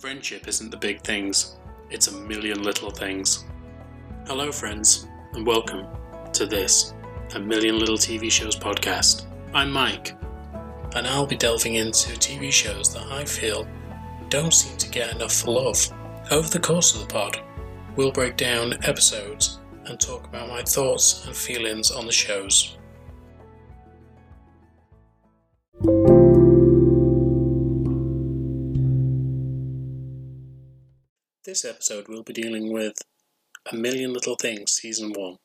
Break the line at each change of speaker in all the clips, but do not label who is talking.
Friendship isn't the big things, it's a million little things. Hello, friends, and welcome to this, A Million Little TV Shows podcast. I'm Mike, and I'll be delving into TV shows that I feel don't seem to get enough love. Over the course of the pod, we'll break down episodes and talk about my thoughts and feelings on the shows. This episode we'll be dealing with A Million Little Things Season 1.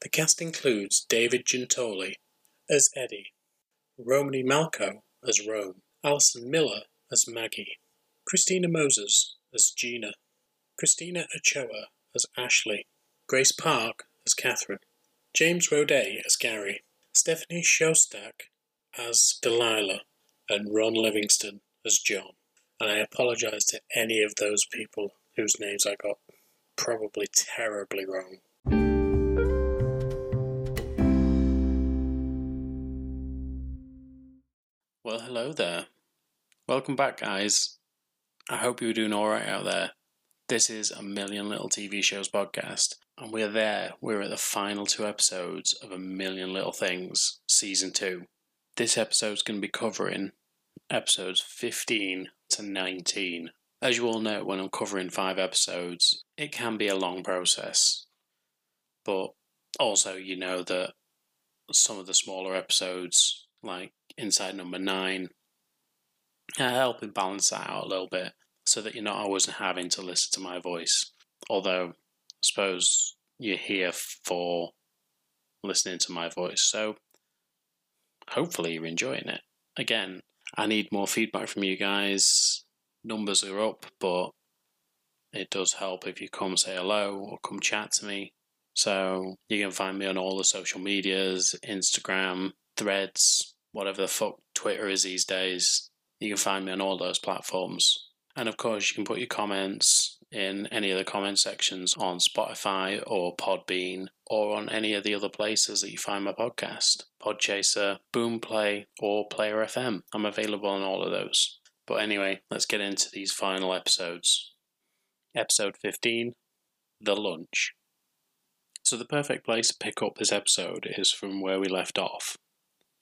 The cast includes David Giuntoli as Eddie, Romany Malco as Rome, Allison Miller as Maggie, Christina Moses as Gina, Christina Ochoa as Ashley, Grace Park as Catherine, James Roday as Gary, Stephanie Szostak as Delilah, and Ron Livingston as John. And I apologise to any of those people whose names I got probably terribly wrong. Well, hello there. Welcome back, guys. I hope you're doing alright out there. This is a Million Little TV Shows podcast, and we're there. We're at the final two episodes of A Million Little Things, Season 2. This episode's going to be covering episodes 15 to 19 as you all know, when I'm covering five episodes, it can be a long process. But also, you know that some of the smaller episodes, like Inside Number Nine, are helping balance that out a little bit so that you're not always having to listen to my voice. Although, I suppose you're here for listening to my voice. So, hopefully, you're enjoying it. Again, I need more feedback from you guys numbers are up, but it does help if you come say hello or come chat to me. So you can find me on all the social medias Instagram, threads, whatever the fuck Twitter is these days. You can find me on all those platforms. And of course, you can put your comments in any of the comment sections on Spotify or Podbean or on any of the other places that you find my podcast Podchaser, Boomplay, or Player FM. I'm available on all of those. But anyway, let's get into these final episodes. Episode 15 The Lunch. So, the perfect place to pick up this episode is from where we left off.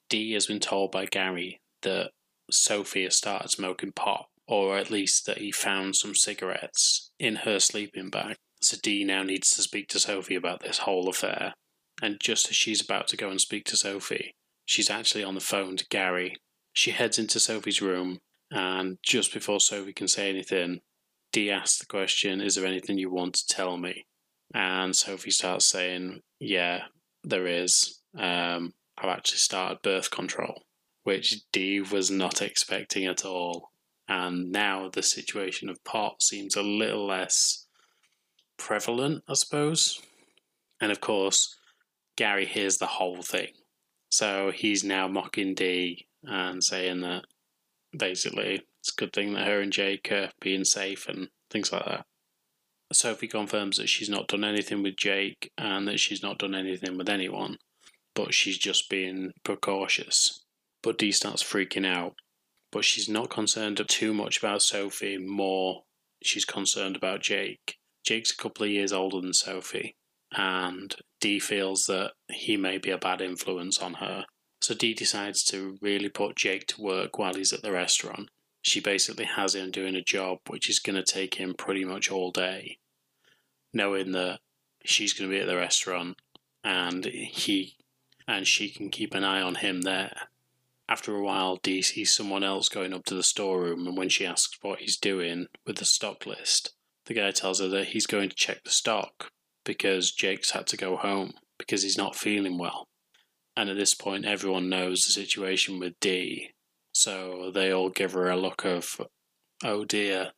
Dee has been told by Gary that Sophie has started smoking pot, or at least that he found some cigarettes in her sleeping bag. So, Dee now needs to speak to Sophie about this whole affair. And just as she's about to go and speak to Sophie, she's actually on the phone to Gary. She heads into Sophie's room and just before Sophie can say anything, Dee asks the question, Is there anything you want to tell me? And Sophie starts saying, Yeah, there is. Um, I've actually started birth control, which Dee was not expecting at all. And now the situation of pot seems a little less prevalent, I suppose. And of course, Gary hears the whole thing. So he's now mocking Dee and saying that basically. It's a good thing that her and Jake are being safe and things like that. Sophie confirms that she's not done anything with Jake and that she's not done anything with anyone, but she's just being precautious. But Dee starts freaking out. But she's not concerned too much about Sophie, more she's concerned about Jake. Jake's a couple of years older than Sophie, and Dee feels that he may be a bad influence on her. So Dee decides to really put Jake to work while he's at the restaurant. She basically has him doing a job which is going to take him pretty much all day, knowing that she's going to be at the restaurant and he and she can keep an eye on him there. After a while, Dee sees someone else going up to the storeroom, and when she asks what he's doing with the stock list, the guy tells her that he's going to check the stock because Jake's had to go home because he's not feeling well. And at this point, everyone knows the situation with Dee. So they all give her a look of, oh dear.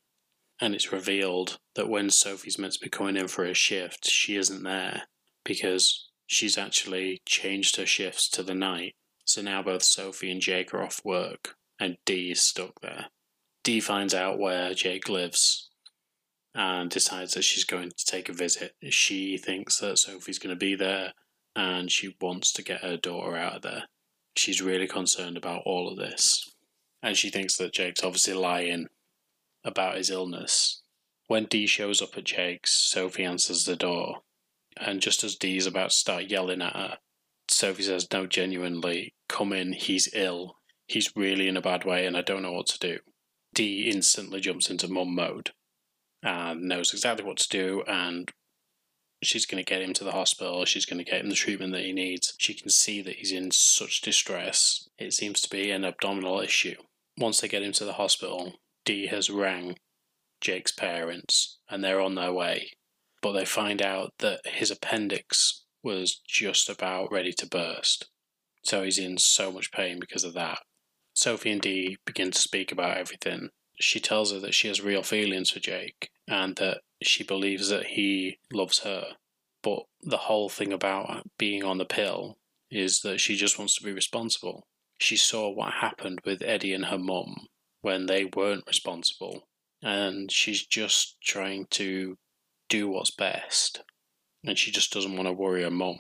And it's revealed that when Sophie's meant to be coming in for a shift, she isn't there because she's actually changed her shifts to the night. So now both Sophie and Jake are off work, and Dee is stuck there. Dee finds out where Jake lives and decides that she's going to take a visit. She thinks that Sophie's going to be there and she wants to get her daughter out of there. She's really concerned about all of this. And she thinks that Jake's obviously lying about his illness. When Dee shows up at Jake's, Sophie answers the door. And just as Dee is about to start yelling at her, Sophie says, No, genuinely, come in, he's ill. He's really in a bad way and I don't know what to do. Dee instantly jumps into mum mode and knows exactly what to do and she's going to get him to the hospital. She's going to get him the treatment that he needs. She can see that he's in such distress. It seems to be an abdominal issue. Once they get him to the hospital, Dee has rang Jake's parents and they're on their way. But they find out that his appendix was just about ready to burst. So he's in so much pain because of that. Sophie and Dee begin to speak about everything. She tells her that she has real feelings for Jake and that she believes that he loves her. But the whole thing about being on the pill is that she just wants to be responsible. She saw what happened with Eddie and her mum when they weren't responsible, and she's just trying to do what's best. And she just doesn't want to worry her mum.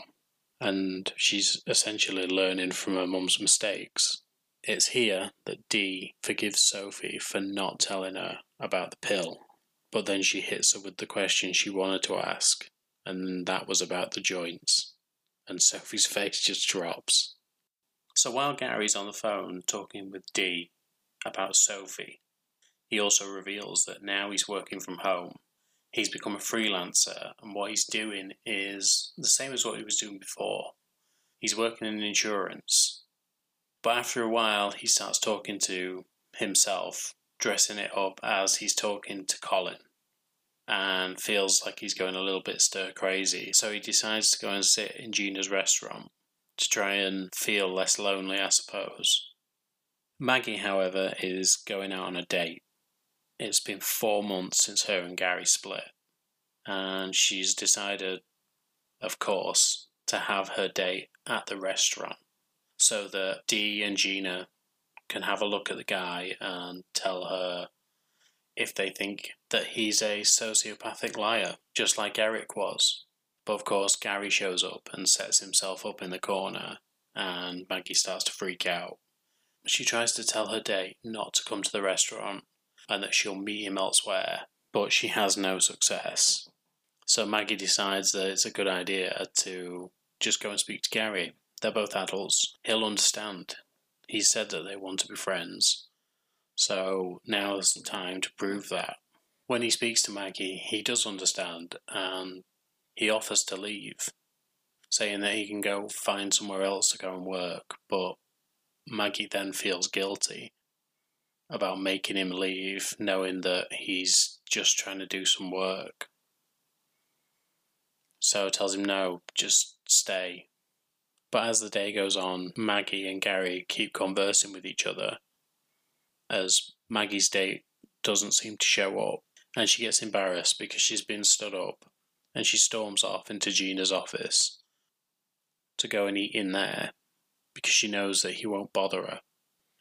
And she's essentially learning from her mum's mistakes. It's here that Dee forgives Sophie for not telling her about the pill but then she hits her with the question she wanted to ask, and that was about the joints. And Sophie's face just drops. So while Gary's on the phone talking with Dee about Sophie, he also reveals that now he's working from home. He's become a freelancer, and what he's doing is the same as what he was doing before. He's working in insurance. But after a while, he starts talking to himself dressing it up as he's talking to Colin and feels like he's going a little bit stir crazy. So he decides to go and sit in Gina's restaurant to try and feel less lonely, I suppose. Maggie, however, is going out on a date. It's been four months since her and Gary split, and she's decided, of course, to have her date at the restaurant so that Dee and Gina can have a look at the guy and tell her if they think that he's a sociopathic liar, just like Eric was. But of course, Gary shows up and sets himself up in the corner, and Maggie starts to freak out. She tries to tell her date not to come to the restaurant and that she'll meet him elsewhere, but she has no success. So Maggie decides that it's a good idea to just go and speak to Gary. They're both adults. He'll understand. He said that they want to be friends. So now is the time to prove that. When he speaks to Maggie, he does understand and he offers to leave, saying that he can go find somewhere else to go and work, but Maggie then feels guilty about making him leave, knowing that he's just trying to do some work. So tells him, no, just stay. But as the day goes on, Maggie and Gary keep conversing with each other as Maggie's date doesn't seem to show up, and she gets embarrassed because she's been stood up, and she storms off into Gina's office to go and eat in there because she knows that he won't bother her.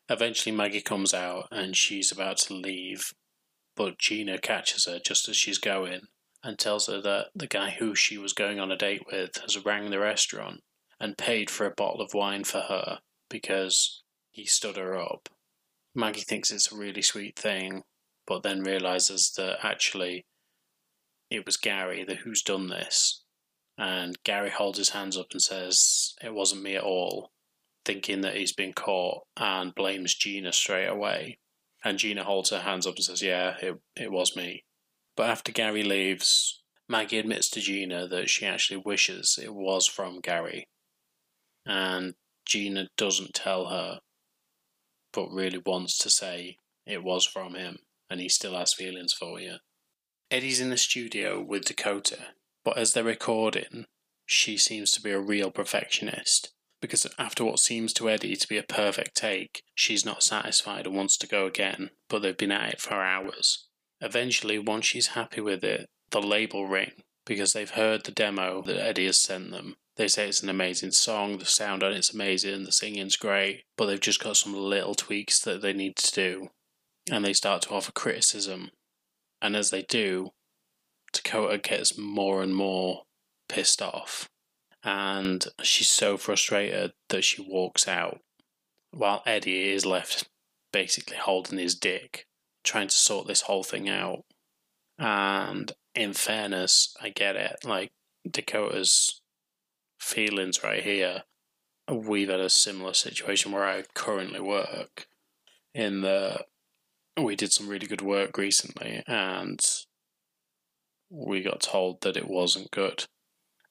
Eventually, Maggie comes out and she's about to leave, but Gina catches her just as she's going and tells her that the guy who she was going on a date with has rang the restaurant and paid for a bottle of wine for her because he stood her up Maggie thinks it's a really sweet thing, but then realizes that actually it was Gary the who's done this. And Gary holds his hands up and says, It wasn't me at all, thinking that he's been caught and blames Gina straight away. And Gina holds her hands up and says, Yeah, it, it was me. But after Gary leaves, Maggie admits to Gina that she actually wishes it was from Gary. And Gina doesn't tell her but really wants to say it was from him and he still has feelings for you. Eddie's in the studio with Dakota, but as they're recording, she seems to be a real perfectionist because after what seems to Eddie to be a perfect take, she's not satisfied and wants to go again, but they've been at it for hours. Eventually, once she's happy with it, the label ring because they've heard the demo that Eddie has sent them they say it's an amazing song, the sound on it's amazing, the singing's great, but they've just got some little tweaks that they need to do. And they start to offer criticism. And as they do, Dakota gets more and more pissed off. And she's so frustrated that she walks out, while Eddie is left basically holding his dick trying to sort this whole thing out. And in fairness, I get it. Like Dakota's feelings right here. We've had a similar situation where I currently work in the we did some really good work recently and we got told that it wasn't good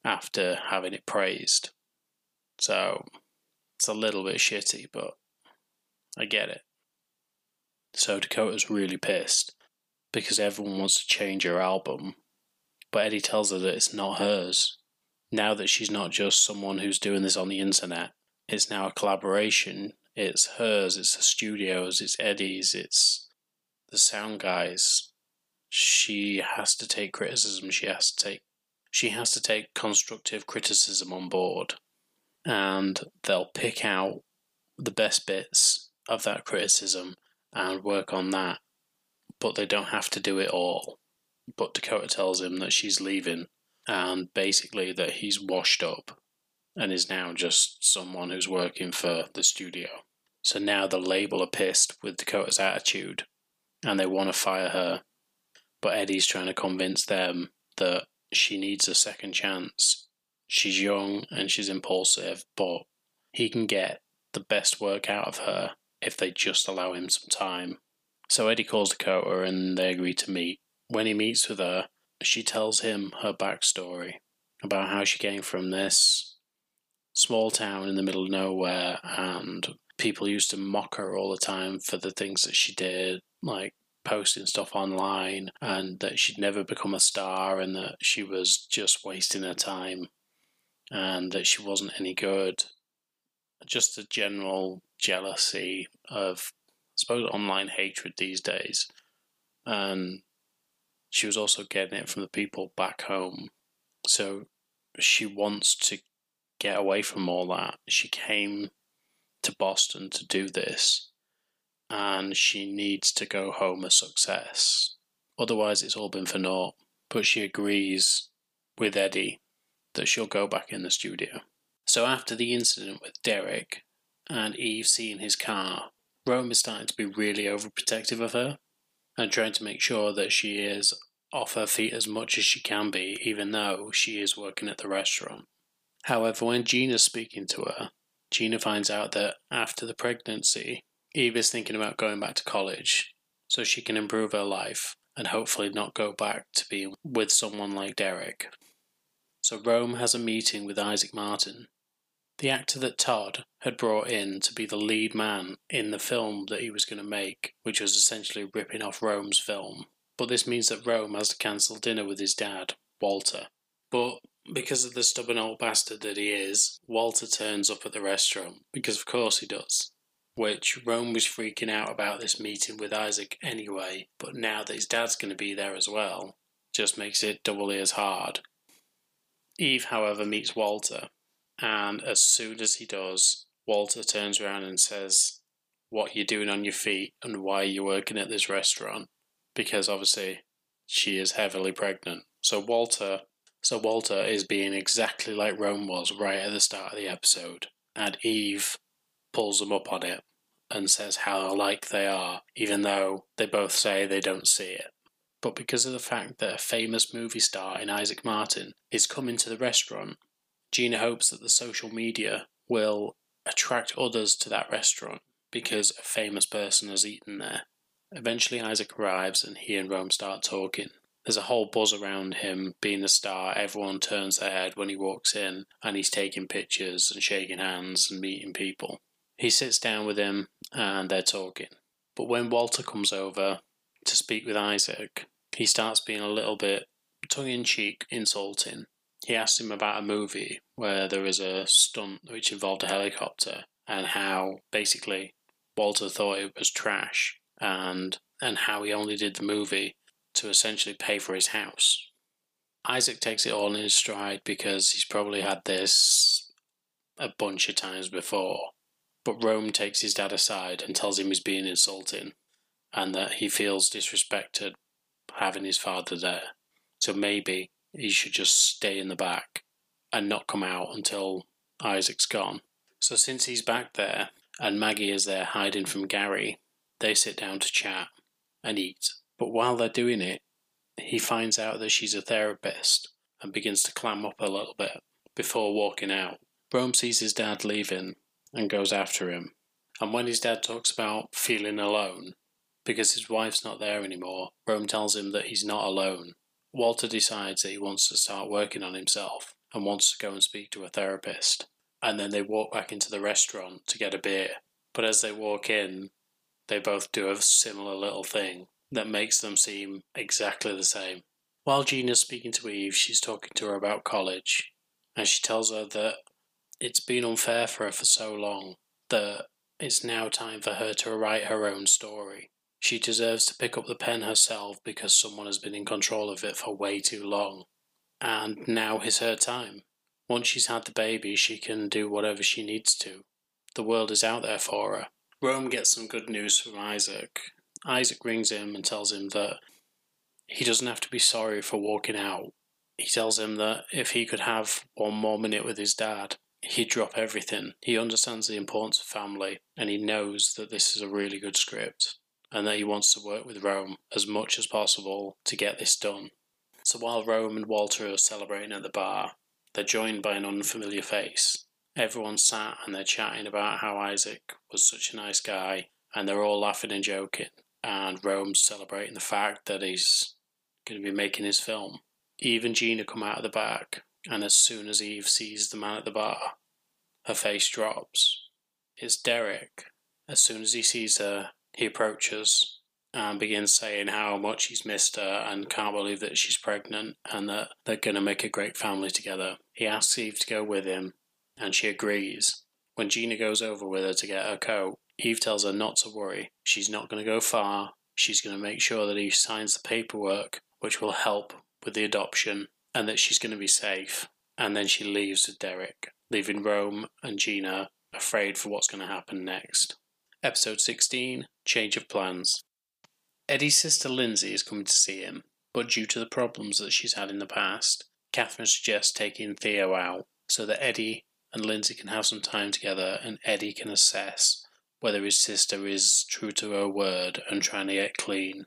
after having it praised. So it's a little bit shitty, but I get it. So Dakota's really pissed because everyone wants to change her album, but Eddie tells her that it's not hers. Now that she's not just someone who's doing this on the internet, it's now a collaboration. It's hers, it's the studios, it's Eddie's, it's the sound guys. She has to take criticism, she has to take she has to take constructive criticism on board. And they'll pick out the best bits of that criticism and work on that. But they don't have to do it all. But Dakota tells him that she's leaving and basically that he's washed up and is now just someone who's working for the studio. So now the label are pissed with Dakota's attitude and they want to fire her. But Eddie's trying to convince them that she needs a second chance. She's young and she's impulsive, but he can get the best work out of her if they just allow him some time. So Eddie calls Dakota and they agree to meet. When he meets with her, she tells him her backstory about how she came from this small town in the middle of nowhere and people used to mock her all the time for the things that she did, like posting stuff online, and that she'd never become a star and that she was just wasting her time and that she wasn't any good. Just a general jealousy of, I suppose, online hatred these days. And she was also getting it from the people back home. So she wants to get away from all that. She came to Boston to do this, and she needs to go home a success. Otherwise, it's all been for naught. But she agrees with Eddie that she'll go back in the studio. So after the incident with Derek and Eve seeing his car, Rome is starting to be really overprotective of her and trying to make sure that she is off her feet as much as she can be, even though she is working at the restaurant. However, when Gina's speaking to her, Gina finds out that after the pregnancy, Eve is thinking about going back to college so she can improve her life and hopefully not go back to being with someone like Derek. So Rome has a meeting with Isaac Martin, the actor that Todd had brought in to be the lead man in the film that he was going to make, which was essentially ripping off Rome's film. But this means that Rome has to cancel dinner with his dad, Walter. But because of the stubborn old bastard that he is, Walter turns up at the restaurant, because of course he does. Which Rome was freaking out about this meeting with Isaac anyway, but now that his dad's going to be there as well, just makes it doubly as hard. Eve, however, meets Walter, and as soon as he does, Walter turns around and says, What you doing on your feet and why are you working at this restaurant? Because obviously she is heavily pregnant. So Walter so Walter is being exactly like Rome was right at the start of the episode, and Eve pulls them up on it and says how alike they are, even though they both say they don't see it. But because of the fact that a famous movie star in Isaac Martin is coming to the restaurant, Gina hopes that the social media will attract others to that restaurant because a famous person has eaten there. Eventually, Isaac arrives and he and Rome start talking. There's a whole buzz around him being a star. Everyone turns their head when he walks in and he's taking pictures and shaking hands and meeting people. He sits down with him and they're talking. But when Walter comes over to speak with Isaac, he starts being a little bit tongue in cheek, insulting. He asks him about a movie where there is a stunt which involved a helicopter and how basically Walter thought it was trash and and how he only did the movie to essentially pay for his house. Isaac takes it all in his stride because he's probably had this a bunch of times before. But Rome takes his dad aside and tells him he's being insulting and that he feels disrespected having his father there. So maybe he should just stay in the back and not come out until Isaac's gone. So since he's back there and Maggie is there hiding from Gary, they sit down to chat. and eat. But while they're doing it, he finds out that she's a therapist and begins to clam up a little bit before walking out. Rome sees his dad leaving and goes after him. And when his dad talks about feeling alone, because his wife's not there anymore, Rome tells him that he's not alone. Walter decides that he wants to start working on himself and wants to go and speak to a therapist. And then they walk back into the restaurant to get a beer. But as they walk in, they both do a similar little thing that makes them seem exactly the same. While Gina's speaking to Eve, she's talking to her about college, and she tells her that it's been unfair for her for so long that it's now time for her to write her own story. She deserves to pick up the pen herself because someone has been in control of it for way too long. And now is her time. Once she's had the baby, she can do whatever she needs to. The world is out there for her. Rome gets some good news from Isaac. Isaac rings him and tells him that he doesn't have to be sorry for walking out. He tells him that if he could have one more minute with his dad, he'd drop everything. He understands the importance of family and he knows that this is a really good script and that he wants to work with Rome as much as possible to get this done. So while Rome and Walter are celebrating at the bar, they're joined by an unfamiliar face. Everyone's sat and they're chatting about how Isaac was such a nice guy, and they're all laughing and joking. And Rome's celebrating the fact that he's going to be making his film. Eve and Gina come out of the back, and as soon as Eve sees the man at the bar, her face drops. It's Derek. As soon as he sees her, he approaches and begins saying how much he's missed her and can't believe that she's pregnant and that they're going to make a great family together. He asks Eve to go with him, and she agrees. When Gina goes over with her to get her coat, Eve tells her not to worry. She's not going to go far. She's going to make sure that he signs the paperwork, which will help with the adoption, and that she's going to be safe. And then she leaves with Derek, leaving Rome and Gina afraid for what's going to happen next. Episode 16 Change of Plans. Eddie's sister Lindsay is coming to see him, but due to the problems that she's had in the past, Catherine suggests taking Theo out so that Eddie and Lindsay can have some time together and Eddie can assess whether his sister is true to her word and trying to get clean.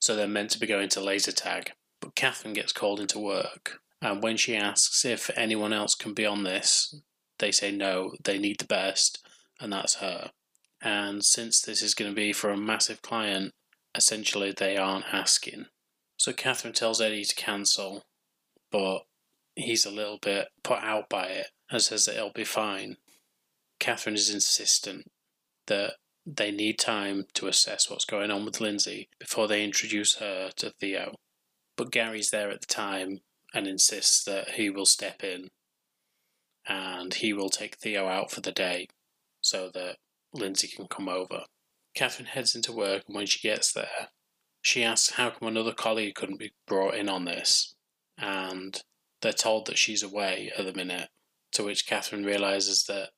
So they're meant to be going to laser tag, but Catherine gets called into work, and when she asks if anyone else can be on this, they say no, they need the best, and that's her. And since this is going to be for a massive client, essentially they aren't asking. So Catherine tells Eddie to cancel, but he's a little bit put out by it and says that it'll be fine. Catherine is insistent that they need time to assess what's going on with Lindsay before they introduce her to Theo. But Gary's there at the time and insists that he will step in and he will take Theo out for the day so that Lindsay can come over. Catherine heads into work, and when she gets there, she asks how come another colleague couldn't be brought in on this, and they're told that she's away at the minute. To which Catherine realizes that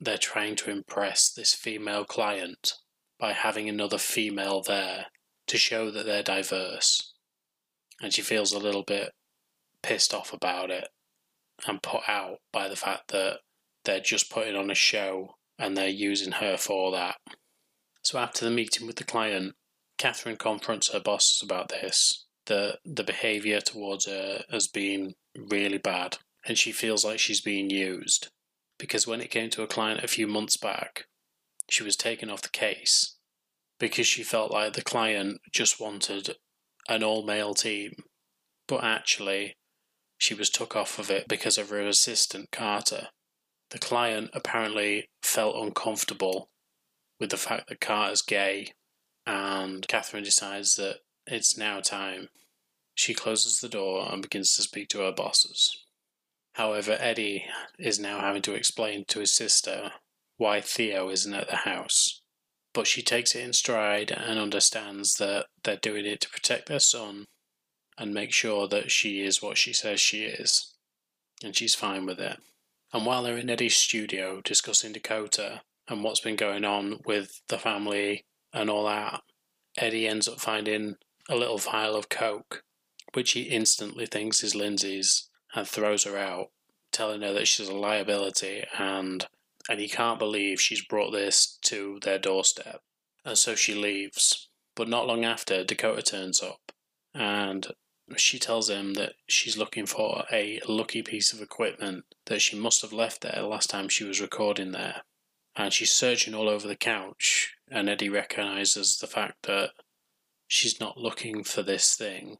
they're trying to impress this female client by having another female there to show that they're diverse. And she feels a little bit pissed off about it and put out by the fact that they're just putting on a show and they're using her for that. So after the meeting with the client, Catherine confronts her bosses about this. The the behaviour towards her has been really bad, and she feels like she's being used. Because when it came to a client a few months back, she was taken off the case because she felt like the client just wanted an all male team. But actually, she was took off of it because of her assistant, Carter. The client apparently felt uncomfortable with the fact that Carter's gay, and Catherine decides that it's now time. She closes the door and begins to speak to her bosses. However, Eddie is now having to explain to his sister why Theo isn't at the house. But she takes it in stride and understands that they're doing it to protect their son and make sure that she is what she says she is. And she's fine with it. And while they're in Eddie's studio discussing Dakota and what's been going on with the family and all that, Eddie ends up finding a little vial of coke, which he instantly thinks is Lindsay's, and throws her out, telling her that she's a liability and and he can't believe she's brought this to their doorstep. And so she leaves. But not long after, Dakota turns up and she tells him that she's looking for a lucky piece of equipment that she must have left there last time she was recording there. And she's searching all over the couch, and Eddie recognizes the fact that she's not looking for this thing.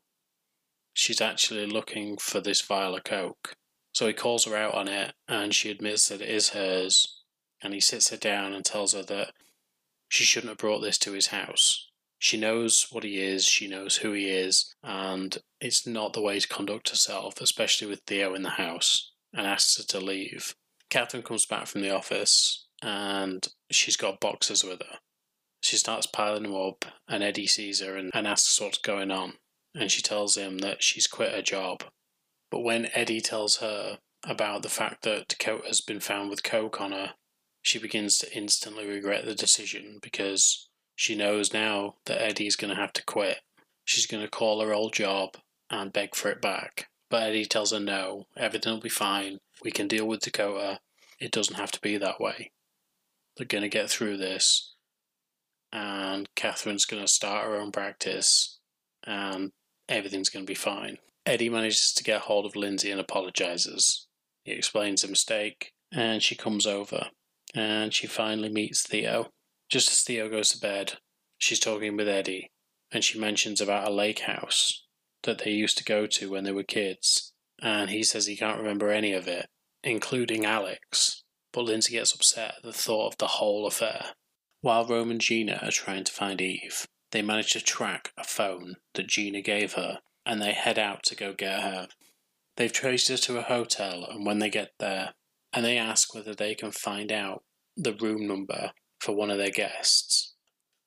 She's actually looking for this vial of coke. So he calls her out on it, and she admits that it is hers. And he sits her down and tells her that she shouldn't have brought this to his house. She knows what he is, she knows who he is, and it's not the way to conduct herself, especially with Theo in the house, and asks her to leave. Catherine comes back from the office and she's got boxes with her. She starts piling them up, and Eddie sees her and, and asks what's going on. And she tells him that she's quit her job. But when Eddie tells her about the fact that Dakota has been found with coke on her, she begins to instantly regret the decision because she knows now that Eddie's going to have to quit. She's going to call her old job and beg for it back. But Eddie tells her no, everything will be fine. We can deal with Dakota. It doesn't have to be that way. They're going to get through this. And Catherine's going to start her own practice. And everything's going to be fine. Eddie manages to get hold of Lindsay and apologizes. He explains the mistake, and she comes over. And she finally meets Theo. Just as Theo goes to bed, she's talking with Eddie, and she mentions about a lake house that they used to go to when they were kids, and he says he can't remember any of it, including Alex. But Lindsay gets upset at the thought of the whole affair. While Rome and Gina are trying to find Eve, they manage to track a phone that Gina gave her, and they head out to go get her. They've traced her to a hotel, and when they get there, and they ask whether they can find out the room number for one of their guests.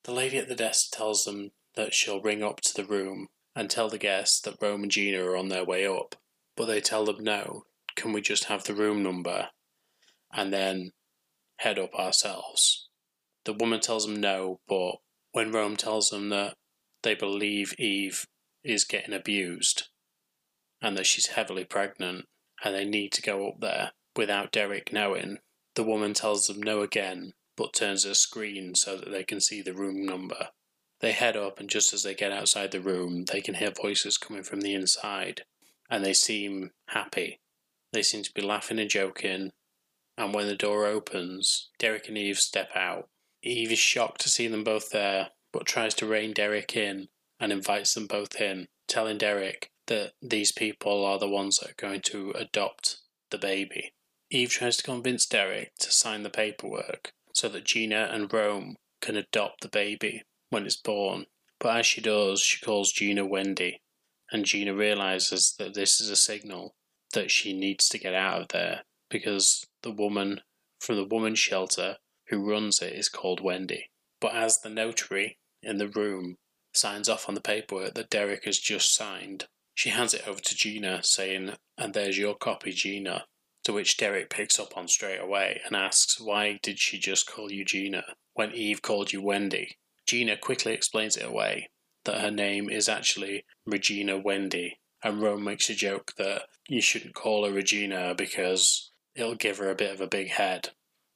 The lady at the desk tells them that she'll ring up to the room and tell the guests that Rome and Gina are on their way up, but they tell them no, can we just have the room number and then head up ourselves? The woman tells them no, but when Rome tells them that they believe Eve is getting abused and that she's heavily pregnant and they need to go up there without Derek knowing, the woman tells them no again but turns a screen so that they can see the room number. They head up, and just as they get outside the room, they can hear voices coming from the inside, and they seem happy. They seem to be laughing and joking, and when the door opens, Derek and Eve step out. Eve is shocked to see them both there, but tries to rein Derek in and invites them both in, telling Derek that these people are the ones that are going to adopt the baby. Eve tries to convince Derek to sign the paperwork, so that Gina and Rome can adopt the baby when it's born. But as she does, she calls Gina Wendy, and Gina realizes that this is a signal that she needs to get out of there because the woman from the woman's shelter who runs it is called Wendy. But as the notary in the room signs off on the paperwork that Derek has just signed, she hands it over to Gina, saying, And there's your copy, Gina. To which Derek picks up on straight away and asks, Why did she just call you Gina when Eve called you Wendy? Gina quickly explains it away that her name is actually Regina Wendy, and Rome makes a joke that you shouldn't call her Regina because it'll give her a bit of a big head,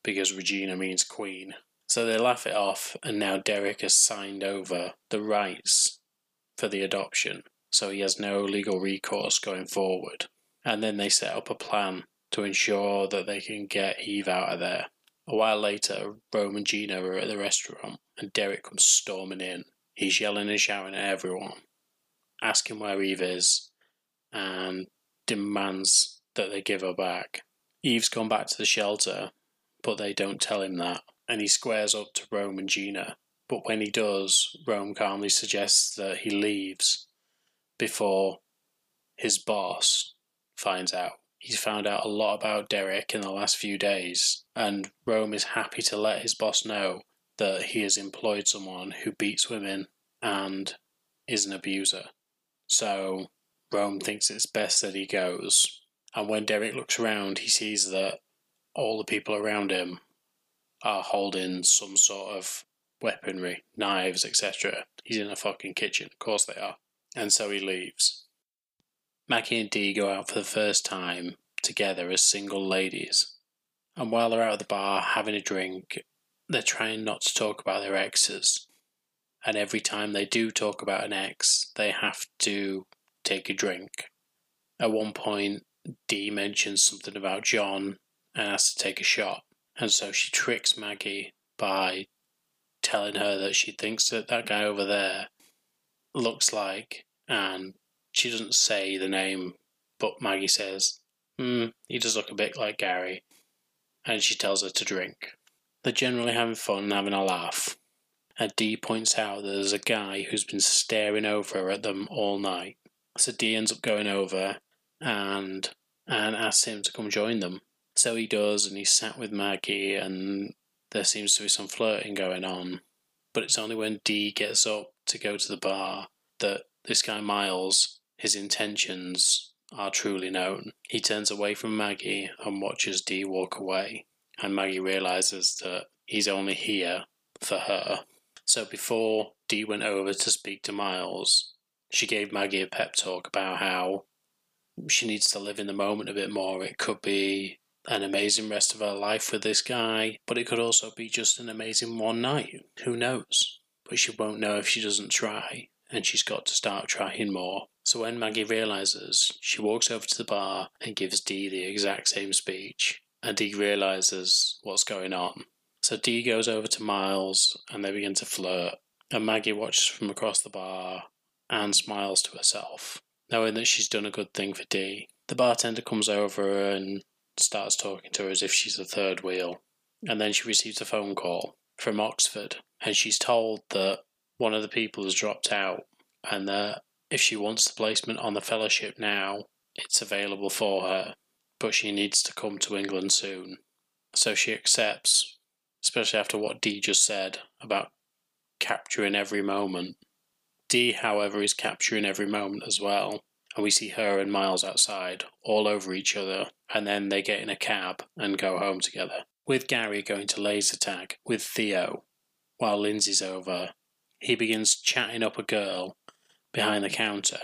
because Regina means queen. So they laugh it off, and now Derek has signed over the rights for the adoption, so he has no legal recourse going forward. And then they set up a plan to ensure that they can get Eve out of there. A while later, Rome and Gina are at the restaurant, and Derek comes storming in. He's yelling and shouting at everyone, asking where Eve is, and demands that they give her back. Eve's gone back to the shelter, but they don't tell him that, and he squares up to Rome and Gina. But when he does, Rome calmly suggests that he leaves before his boss finds out he's found out a lot about Derek in the last few days, and Rome is happy to let his boss know that he has employed someone who beats women and is an abuser. So Rome thinks it's best that he goes. And when Derek looks around, he sees that all the people around him are holding some sort of weaponry, knives, etc. He's in a fucking kitchen, of course they are. And so he leaves. Maggie and Dee go out for the first time together as single ladies. And while they're out of the bar having a drink, they're trying not to talk about their exes. And every time they do talk about an ex, they have to take a drink. At one point, Dee mentions something about John and has to take a shot. And so she tricks Maggie by telling her that she thinks that that guy over there looks like, and she doesn't say the name, but Maggie says, hmm, he does look a bit like Gary. And she tells her to drink. They're generally having fun and having a laugh. And Dee points out that there's a guy who's been staring over at them all night. So Dee ends up going over and and asks him to come join them. So he does, and he's sat with Maggie, and there seems to be some flirting going on. But it's only when Dee gets up to go to the bar that this guy Miles, his intentions are truly known. He turns away from Maggie and watches Dee walk away, and Maggie realizes that he's only here for her. So before Dee went over to speak to Miles, she gave Maggie a pep talk about how she needs to live in the moment a bit more. It could be an amazing rest of her life with this guy, but it could also be just an amazing one night. Who knows? But she won't know if she doesn't try, and she's got to start trying more. So when Maggie realizes, she walks over to the bar and gives Dee the exact same speech, and Dee realizes what's going on. So Dee goes over to Miles and they begin to flirt, and Maggie watches from across the bar and smiles to herself, knowing that she's done a good thing for Dee. The bartender comes over and starts talking to her as if she's a third wheel, and then she receives a phone call from Oxford, and she's told that one of the people has dropped out, and that if she wants the placement on the fellowship now, it's available for her, but she needs to come to England soon. So she accepts, especially after what Dee just said about capturing every moment. Dee, however, is capturing every moment as well, and we see her and Miles outside, all over each other, and then they get in a cab and go home together. With Gary going to laser tag with Theo, while Lindsay's over, he begins chatting up a girl behind the counter,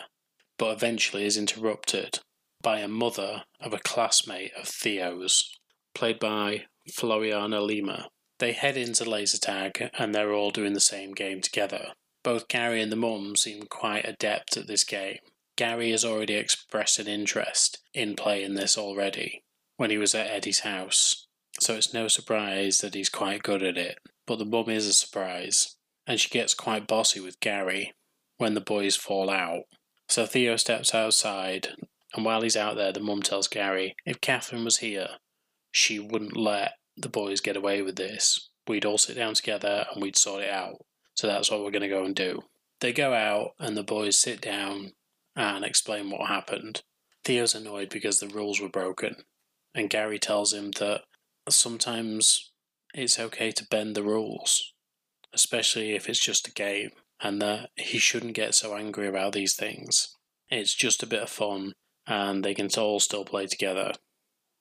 but eventually is interrupted by a mother of a classmate of Theo's, played by Floriana Lima. They head into laser tag and they're all doing the same game together. Both Gary and the mum seem quite adept at this game. Gary has already expressed an interest in playing this already when he was at Eddie's house, so it's no surprise that he's quite good at it. But the mum is a surprise, and she gets quite bossy with Gary when the boys fall out. So Theo steps outside, and while he's out there, the mum tells Gary if Catherine was here, she wouldn't let the boys get away with this. We'd all sit down together and we'd sort it out. So that's what we're going to go and do. They go out, and the boys sit down and explain what happened. Theo's annoyed because the rules were broken, and Gary tells him that sometimes it's okay to bend the rules, especially if it's just a game and that he shouldn't get so angry about these things. It's just a bit of fun, and they can all still play together.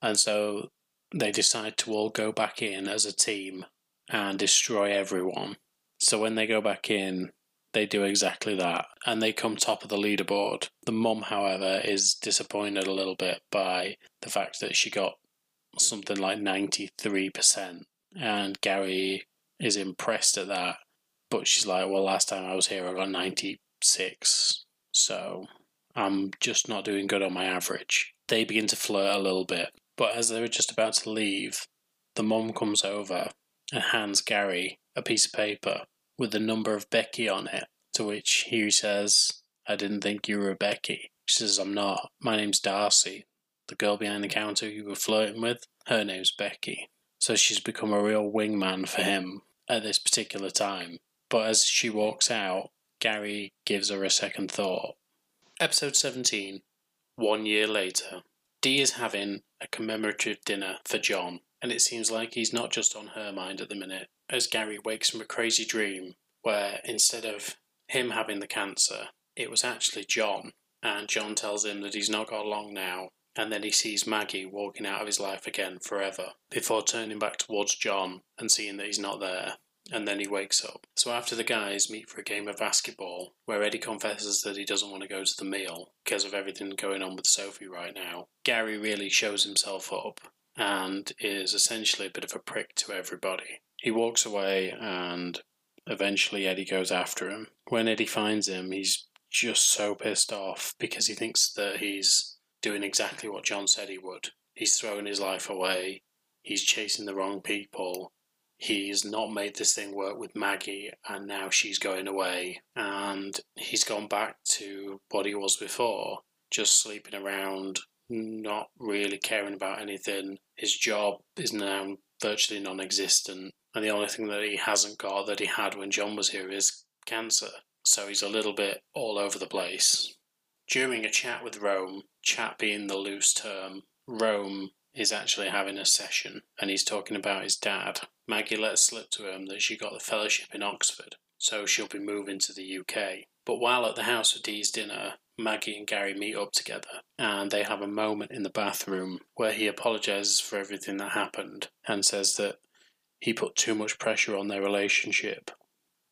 And so they decide to all go back in as a team and destroy everyone. So when they go back in, they do exactly that, and they come top of the leaderboard. The mum, however, is disappointed a little bit by the fact that she got something like 93%, and Gary is impressed at that but she's like, well, last time I was here, I got 96. So I'm just not doing good on my average. They begin to flirt a little bit. But as they're just about to leave, the mom comes over and hands Gary a piece of paper with the number of Becky on it. To which he says, I didn't think you were Becky. She says, I'm not. My name's Darcy. The girl behind the counter you were flirting with, her name's Becky. So she's become a real wingman for him at this particular time. But as she walks out, Gary gives her a second thought. Episode 17 One year later. Dee is having a commemorative dinner for John, and it seems like he's not just on her mind at the minute, as Gary wakes from a crazy dream where instead of him having the cancer, it was actually John, and John tells him that he's not got long now, and then he sees Maggie walking out of his life again forever, before turning back towards John and seeing that he's not there and then he wakes up. So after the guys meet for a game of basketball, where Eddie confesses that he doesn't want to go to the meal because of everything going on with Sophie right now, Gary really shows himself up and is essentially a bit of a prick to everybody. He walks away and eventually Eddie goes after him. When Eddie finds him, he's just so pissed off because he thinks that he's doing exactly what John said he would. He's throwing his life away, he's chasing the wrong people, he's not made this thing work with Maggie, and now she's going away, and he's gone back to what he was before, just sleeping around, not really caring about anything. His job is now virtually non existent, and the only thing that he hasn't got that he had when John was here is cancer. So he's a little bit all over the place. During a chat with Rome, chat being the loose term, Rome is actually having a session and he's talking about his dad. Maggie let slip to him that she got the fellowship in Oxford, so she'll be moving to the UK. But while at the house for Dee's dinner, Maggie and Gary meet up together and they have a moment in the bathroom where he apologizes for everything that happened and says that he put too much pressure on their relationship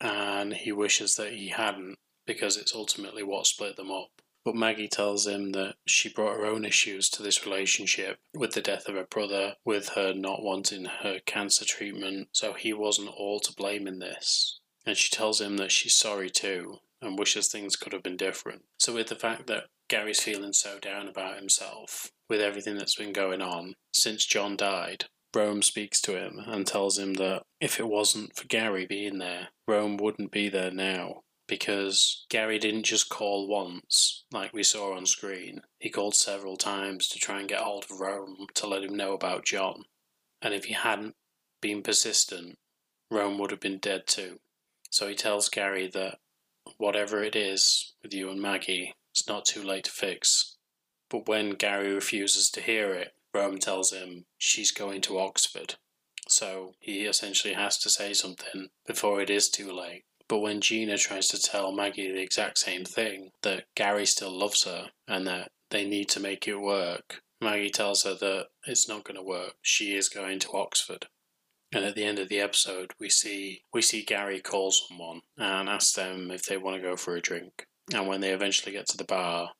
and he wishes that he hadn't because it's ultimately what split them up. But Maggie tells him that she brought her own issues to this relationship with the death of her brother, with her not wanting her cancer treatment, so he wasn't all to blame in this. And she tells him that she's sorry too, and wishes things could have been different. So, with the fact that Gary's feeling so down about himself, with everything that's been going on since John died, Rome speaks to him and tells him that if it wasn't for Gary being there, Rome wouldn't be there now because Gary didn't just call once, like we saw on screen. He called several times to try and get hold of Rome to let him know about John. And if he hadn't been persistent, Rome would have been dead too. So he tells Gary that whatever it is with you and Maggie, it's not too late to fix. But when Gary refuses to hear it, Rome tells him she's going to Oxford. So he essentially has to say something before it is too late. But when Gina tries to tell Maggie the exact same thing, that Gary still loves her and that they need to make it work, Maggie tells her that it's not going to work. She is going to Oxford. And at the end of the episode, we see we see Gary call someone and ask them if they want to go for a drink. And when they eventually get to the bar,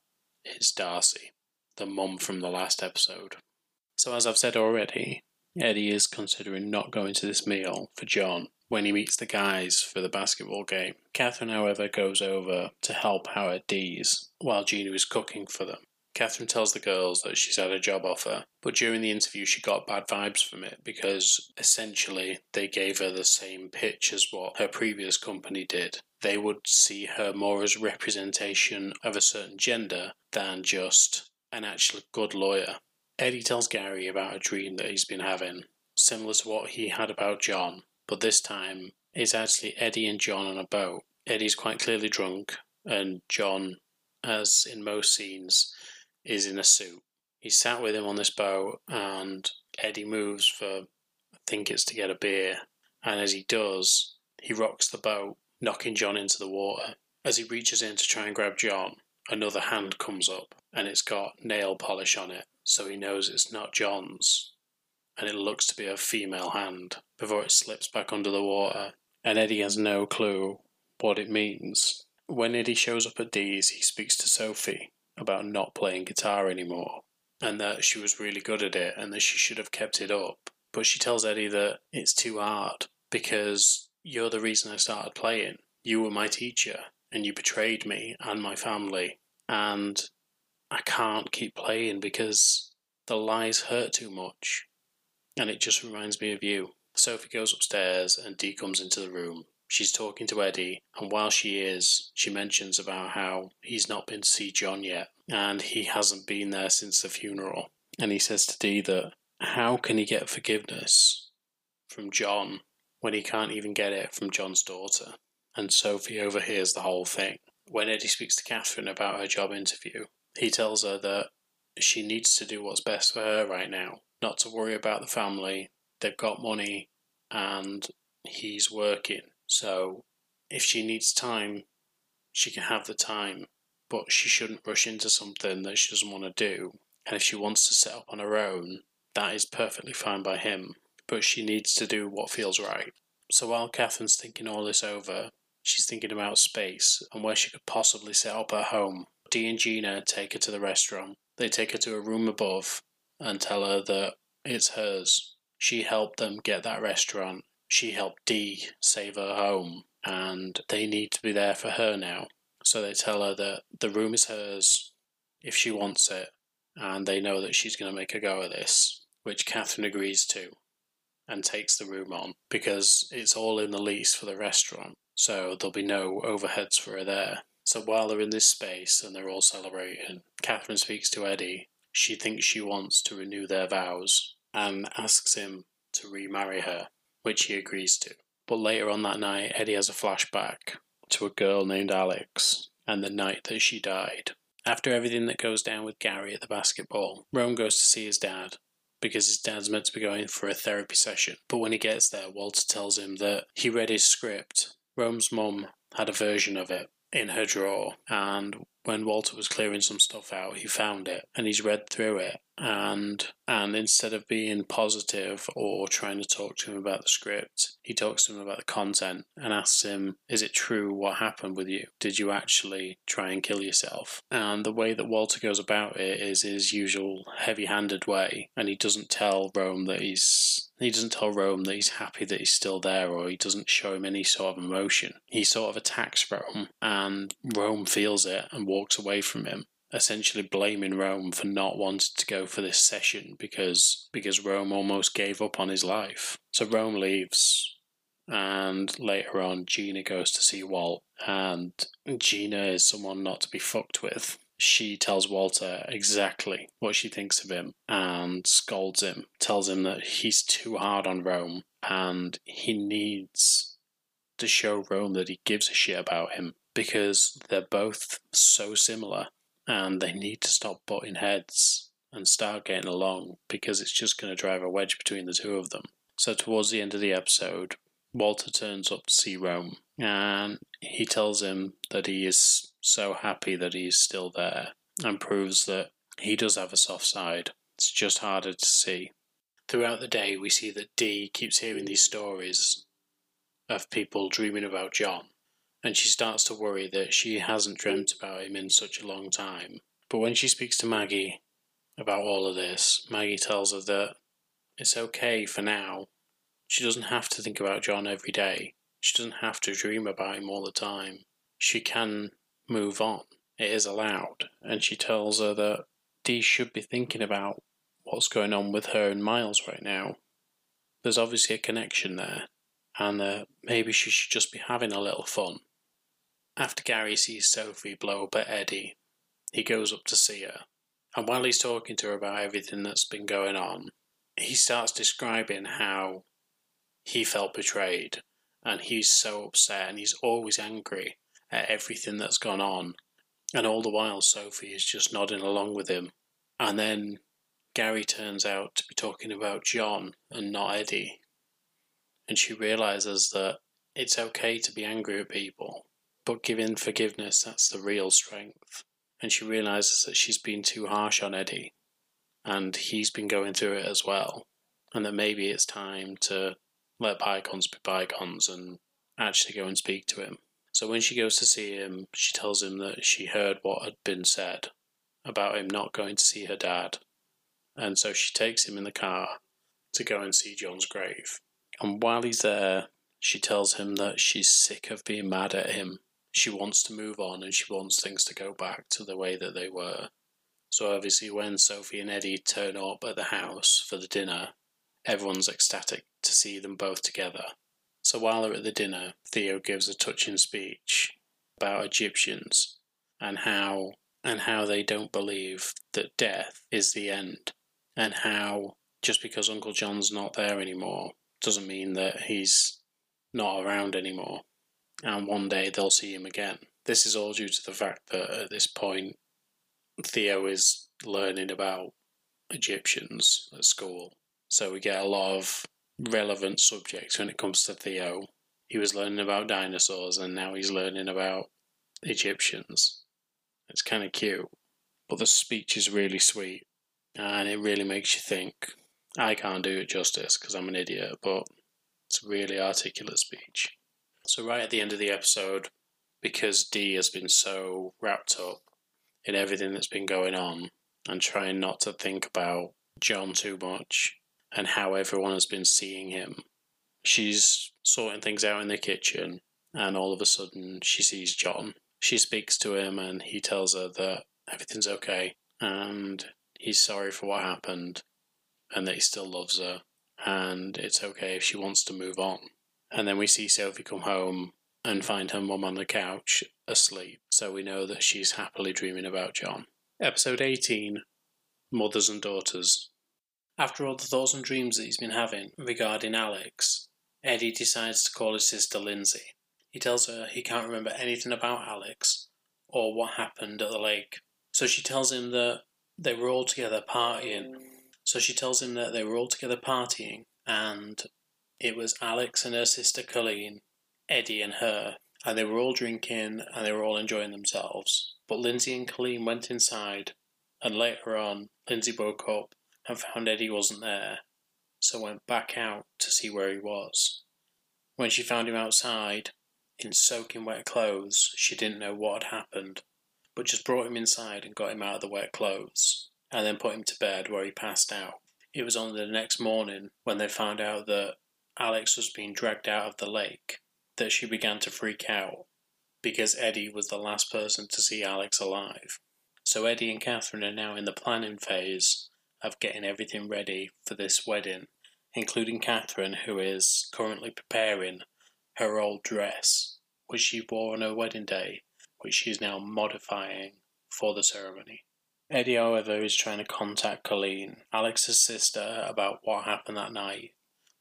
it's Darcy, the mum from the last episode. So as I've said already, Eddie is considering not going to this meal for John when he meets the guys for the basketball game. Catherine, however, goes over to help Howard Dees while Gina is cooking for them. Catherine tells the girls that she's had a job offer, but during the interview she got bad vibes from it because essentially they gave her the same pitch as what her previous company did. They would see her more as representation of a certain gender than just an actual good lawyer. Eddie tells Gary about a dream that he's been having, similar to what he had about John, but this time it's actually Eddie and John on a boat. Eddie's quite clearly drunk, and John, as in most scenes, is in a suit. He's sat with him on this boat, and Eddie moves for, I think it's to get a beer. And as he does, he rocks the boat, knocking John into the water. As he reaches in to try and grab John, another hand comes up, and it's got nail polish on it, so he knows it's not John's and it looks to be a female hand before it slips back under the water, and Eddie has no clue what it means. When Eddie shows up at Dee's, he speaks to Sophie about not playing guitar anymore, and that she was really good at it and that she should have kept it up. But she tells Eddie that it's too hard because you're the reason I started playing. You were my teacher, and you betrayed me and my family, and I can't keep playing because the lies hurt too much and it just reminds me of you. Sophie goes upstairs and Dee comes into the room. She's talking to Eddie, and while she is, she mentions about how he's not been to see John yet, and he hasn't been there since the funeral. And he says to Dee that how can he get forgiveness from John when he can't even get it from John's daughter? And Sophie overhears the whole thing. When Eddie speaks to Catherine about her job interview, he tells her that she needs to do what's best for her right now not to worry about the family. They've got money and he's working. So if she needs time, she can have the time, but she shouldn't rush into something that she doesn't want to do. And if she wants to set up on her own, that is perfectly fine by him, but she needs to do what feels right. So while Catherine's thinking all this over, she's thinking about space and where she could possibly set up her home. Dee and Gina take her to the restaurant. They take her to a room above and tell her that it's hers. She helped them get that restaurant. She helped Dee save her home. and they need to be there for her now. So they tell her that the room is hers if she wants it, and they know that she's going to make a go of this, which Catherine agrees to and takes the room on because it's all in the lease for the restaurant, so there'll be no overheads for her there. So while they're in this space and they're all celebrating, Catherine speaks to Eddie. She thinks she wants to renew their vows and asks him to remarry her, which he agrees to. But later on that night, Eddie has a flashback to a girl named Alex and the night that she died. After everything that goes down with Gary at the basketball, Rome goes to see his dad because his dad's meant to be going for a therapy session. But when he gets there, Walter tells him that he read his script. Rome's mum had a version of it in her drawer, and when Walter was clearing some stuff out, he found it and he's read through it and and instead of being positive or trying to talk to him about the script, he talks to him about the content and asks him, "Is it true what happened with you? Did you actually try and kill yourself?" And the way that Walter goes about it is his usual heavy-handed way, and he doesn't tell Rome that he's he doesn't tell Rome that he's happy that he's still there, or he doesn't show him any sort of emotion. He sort of attacks Rome, and Rome feels it and walks away from him essentially blaming Rome for not wanting to go for this session because because Rome almost gave up on his life. So Rome leaves and later on Gina goes to see Walt and Gina is someone not to be fucked with. She tells Walter exactly what she thinks of him and scolds him, tells him that he's too hard on Rome and he needs to show Rome that he gives a shit about him because they're both so similar and they need to stop butting heads and start getting along because it's just going to drive a wedge between the two of them. So, towards the end of the episode, Walter turns up to see Rome and he tells him that he is so happy that he's still there and proves that he does have a soft side. It's just harder to see. Throughout the day, we see that Dee keeps hearing these stories of people dreaming about John and she starts to worry that she hasn't dreamt about him in such a long time. But when she speaks to Maggie about all of this, Maggie tells her that it's okay for now. She doesn't have to think about John every day. She doesn't have to dream about him all the time. She can move on. It is allowed. And she tells her that Dee should be thinking about what's going on with her and Miles right now. There's obviously a connection there, and uh, maybe she should just be having a little fun. After Gary sees Sophie blow up at Eddie, he goes up to see her. And while he's talking to her about everything that's been going on, he starts describing how he felt betrayed and he's so upset and he's always angry at everything that's gone on. And all the while, Sophie is just nodding along with him. And then Gary turns out to be talking about John and not Eddie. And she realizes that it's okay to be angry at people but giving forgiveness, that's the real strength. And she realizes that she's been too harsh on Eddie, and he's been going through it as well. And that maybe it's time to let bygones be bygones and actually go and speak to him. So when she goes to see him, she tells him that she heard what had been said about him not going to see her dad. And so she takes him in the car to go and see John's grave. And while he's there, she tells him that she's sick of being mad at him she wants to move on and she wants things to go back to the way that they were. So obviously, when Sophie and Eddie turn up at the house for the dinner, everyone's ecstatic to see them both together. So while they're at the dinner, Theo gives a touching speech about Egyptians and how and how they don't believe that death is the end, and how just because Uncle John's not there anymore doesn't mean that he's not around anymore and one day they'll see him again. This is all due to the fact that at this point, Theo is learning about Egyptians at school. So we get a lot of relevant subjects when it comes to Theo. He was learning about dinosaurs and now he's learning about Egyptians. It's kind of cute. But the speech is really sweet and it really makes you think. I can't do it justice because I'm an idiot, but it's a really articulate speech. So, right at the end of the episode, because Dee has been so wrapped up in everything that's been going on and trying not to think about John too much and how everyone has been seeing him, she's sorting things out in the kitchen and all of a sudden she sees John. She speaks to him, and he tells her that everything's okay and he's sorry for what happened and that he still loves her and it's okay if she wants to move on. And then we see Sophie come home and find her mum on the couch asleep, so we know that she's happily dreaming about John. Episode 18 Mothers and Daughters. After all the thoughts and dreams that he's been having regarding Alex, Eddie decides to call his sister Lindsay. He tells her he can't remember anything about Alex or what happened at the lake. So she tells him that they were all together partying. So she tells him that they were all together partying and it was Alex and her sister Colleen, Eddie and her, and they were all drinking and they were all enjoying themselves. But Lindsay and Colleen went inside, and later on, Lindsay woke up and found Eddie wasn't there, so went back out to see where he was. When she found him outside, in soaking wet clothes, she didn't know what had happened, but just brought him inside and got him out of the wet clothes, and then put him to bed where he passed out. It was only the next morning when they found out that Alex was being dragged out of the lake that she began to freak out because Eddie was the last person to see Alex alive. So Eddie and Catherine are now in the planning phase of getting everything ready for this wedding, including Catherine, who is currently preparing her old dress, which she wore on her wedding day, which she is now modifying for the ceremony. Eddie, however, is trying to contact Colleen, Alex's sister, about what happened that night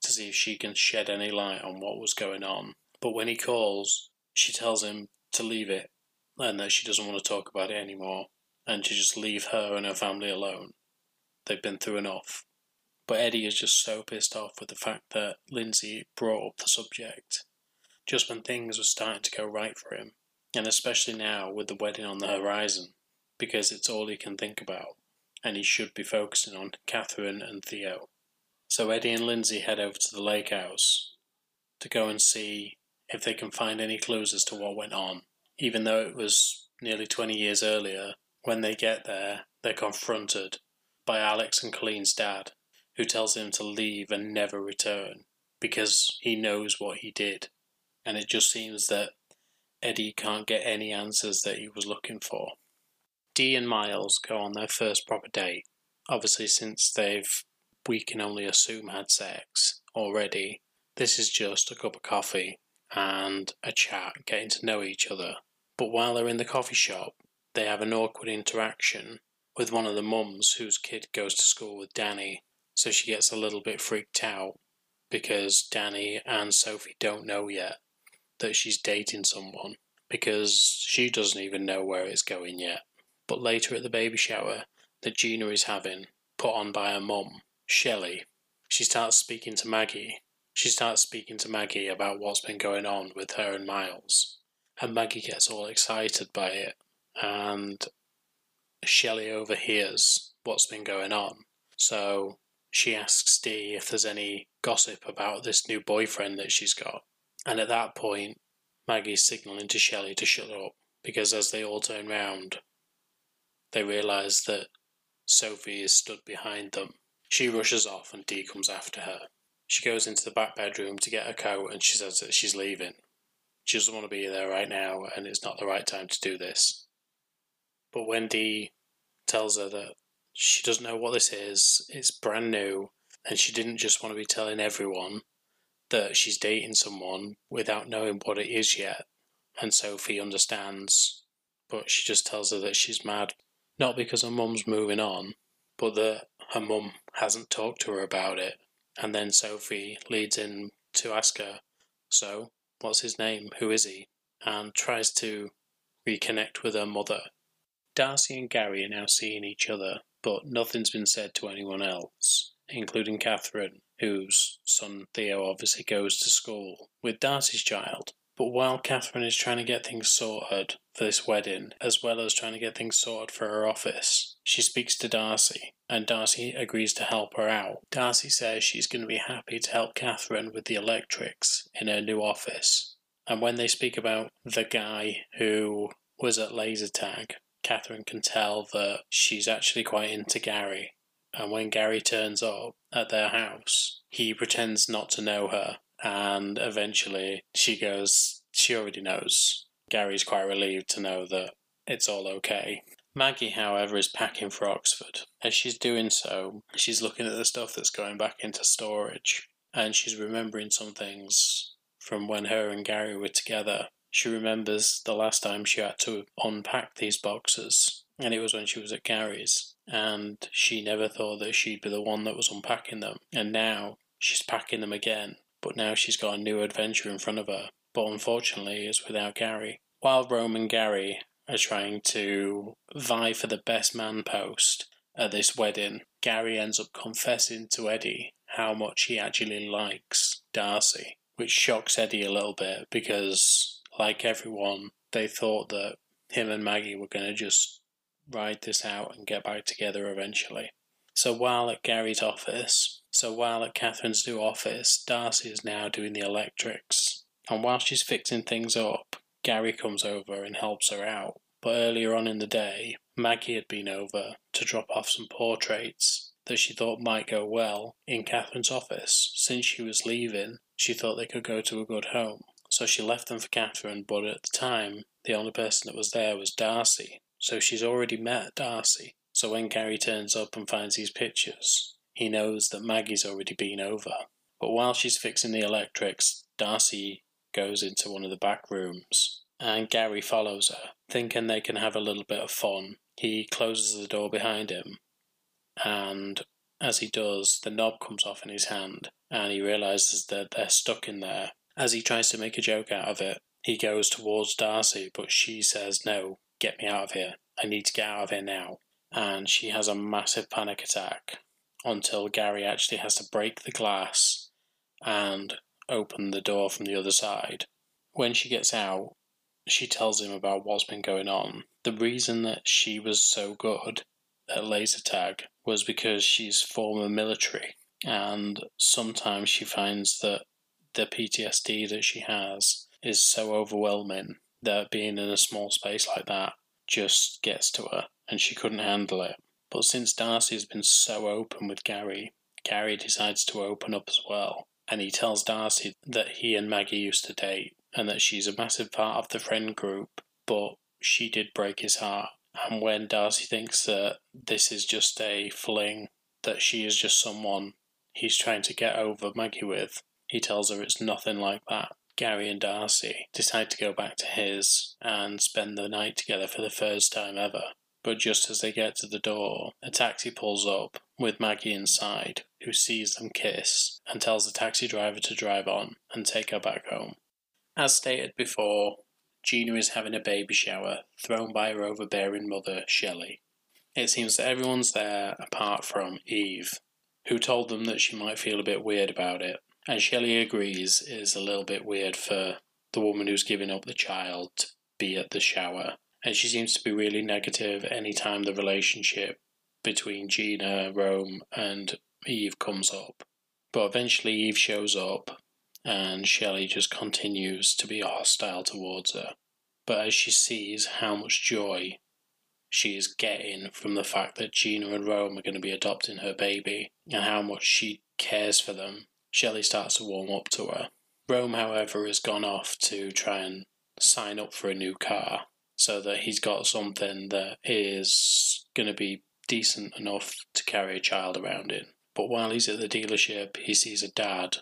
to see if she can shed any light on what was going on. But when he calls, she tells him to leave it and that she doesn't want to talk about it anymore and to just leave her and her family alone. They've been through enough. But Eddie is just so pissed off with the fact that Lindsay brought up the subject just when things were starting to go right for him, and especially now with the wedding on the horizon, because it's all he can think about, and he should be focusing on Catherine and Theo. So Eddie and Lindsay head over to the lake house to go and see if they can find any clues as to what went on. Even though it was nearly 20 years earlier, when they get there, they're confronted by Alex and Colleen's dad, who tells him to leave and never return because he knows what he did. And it just seems that Eddie can't get any answers that he was looking for. Dee and Miles go on their first proper date. Obviously, since they've, we can only assume, had sex already, this is just a cup of coffee and a chat, getting to know each other. But while they're in the coffee shop, they have an awkward interaction with one of the mums whose kid goes to school with Danny, so she gets a little bit freaked out because Danny and Sophie don't know yet that she's dating someone because she doesn't even know where it's going yet. But later at the baby shower that Gina is having, put on by her mum, Shelley, she starts speaking to Maggie. She starts speaking to Maggie about what's been going on with her and Miles. And Maggie gets all excited by it. And Shelley overhears what's been going on. So she asks Dee if there's any gossip about this new boyfriend that she's got. And at that point, Maggie's signalling to Shelley to shut up because as they all turn round, they realise that Sophie is stood behind them. She rushes off and Dee comes after her. She goes into the back bedroom to get her coat and she says that she's leaving. She doesn't want to be there right now and it's not the right time to do this. But when Dee tells her that she doesn't know what this is, it's brand new, and she didn't just want to be telling everyone that she's dating someone without knowing what it is yet. And Sophie understands, but she just tells her that she's mad. Not because her mum's moving on, but that her mum hasn't talked to her about it. And then Sophie leads in to ask her, So, what's his name? Who is he? And tries to reconnect with her mother. Darcy and Gary are now seeing each other, but nothing's been said to anyone else including Catherine, whose son Theo obviously goes to school with Darcy's child. But while Catherine is trying to get things sorted for this wedding, as well as trying to get things sorted for her office, she speaks to Darcy, and Darcy agrees to help her out. Darcy says she's going to be happy to help Catherine with the electrics in her new office. And when they speak about the guy who was at laser tag, Catherine can tell that she's actually quite into Gary and when Gary turns up at their house, he pretends not to know her. And eventually she goes, she already knows. Gary's quite relieved to know that it's all okay. Maggie, however, is packing for Oxford. As she's doing so, she's looking at the stuff that's going back into storage and she's remembering some things from when her and Gary were together. She remembers the last time she had to unpack these boxes, and it was when she was at Gary's, and she never thought that she'd be the one that was unpacking them. And now she's packing them again, but now she's got a new adventure in front of her. But unfortunately, it's without Gary. While Rome and Gary are trying to vie for the best man post at this wedding, Gary ends up confessing to Eddie how much he actually likes Darcy, which shocks Eddie a little bit because, like everyone, they thought that him and Maggie were going to just ride this out and get back together eventually. So while at Gary's office, so while at Catherine's new office, Darcy is now doing the electrics. And while she's fixing things up, Gary comes over and helps her out. But earlier on in the day, Maggie had been over to drop off some portraits that she thought might go well in Catherine's office. Since she was leaving, she thought they could go to a good home. So she left them for Catherine, but at the time, the only person that was there was Darcy. So she's already met Darcy. So when Gary turns up and finds these pictures, he knows that Maggie's already been over. But while she's fixing the electrics, Darcy goes into one of the back rooms and Gary follows her, thinking they can have a little bit of fun. He closes the door behind him and as he does, the knob comes off in his hand, and he realizes that they're stuck in there. As he tries to make a joke out of it, he goes towards Darcy, but she says, No, get me out of here. I need to get out of here now. And she has a massive panic attack until Gary actually has to break the glass and open the door from the other side. When she gets out, she tells him about what's been going on. The reason that she was so good at laser tag was because she's former military, and sometimes she finds that the PTSD that she has is so overwhelming that being in a small space like that just gets to her, and she couldn't handle it. But since Darcy's been so open with Gary, Gary decides to open up as well, and he tells Darcy that he and Maggie used to date and that she's a massive part of the friend group, but she did break his heart and when Darcy thinks that this is just a fling, that she is just someone he's trying to get over Maggie with, he tells her it's nothing like that. Gary and Darcy decide to go back to his and spend the night together for the first time ever. But just as they get to the door, a taxi pulls up with Maggie inside, who sees them kiss and tells the taxi driver to drive on and take her back home. As stated before, Gina is having a baby shower thrown by her overbearing mother, Shelley. It seems that everyone's there apart from Eve, who told them that she might feel a bit weird about it. And Shelley agrees it is a little bit weird for the woman who's giving up the child to be at the shower. And she seems to be really negative any time the relationship between Gina, Rome, and Eve comes up. But eventually Eve shows up and Shelley just continues to be hostile towards her. But as she sees how much joy she is getting from the fact that Gina and Rome are going to be adopting her baby and how much she cares for them, Shelley starts to warm up to her. Rome, however, has gone off to try and sign up for a new car so that he's got something that is going to be decent enough to carry a child around in. But while he's at the dealership, he sees a dad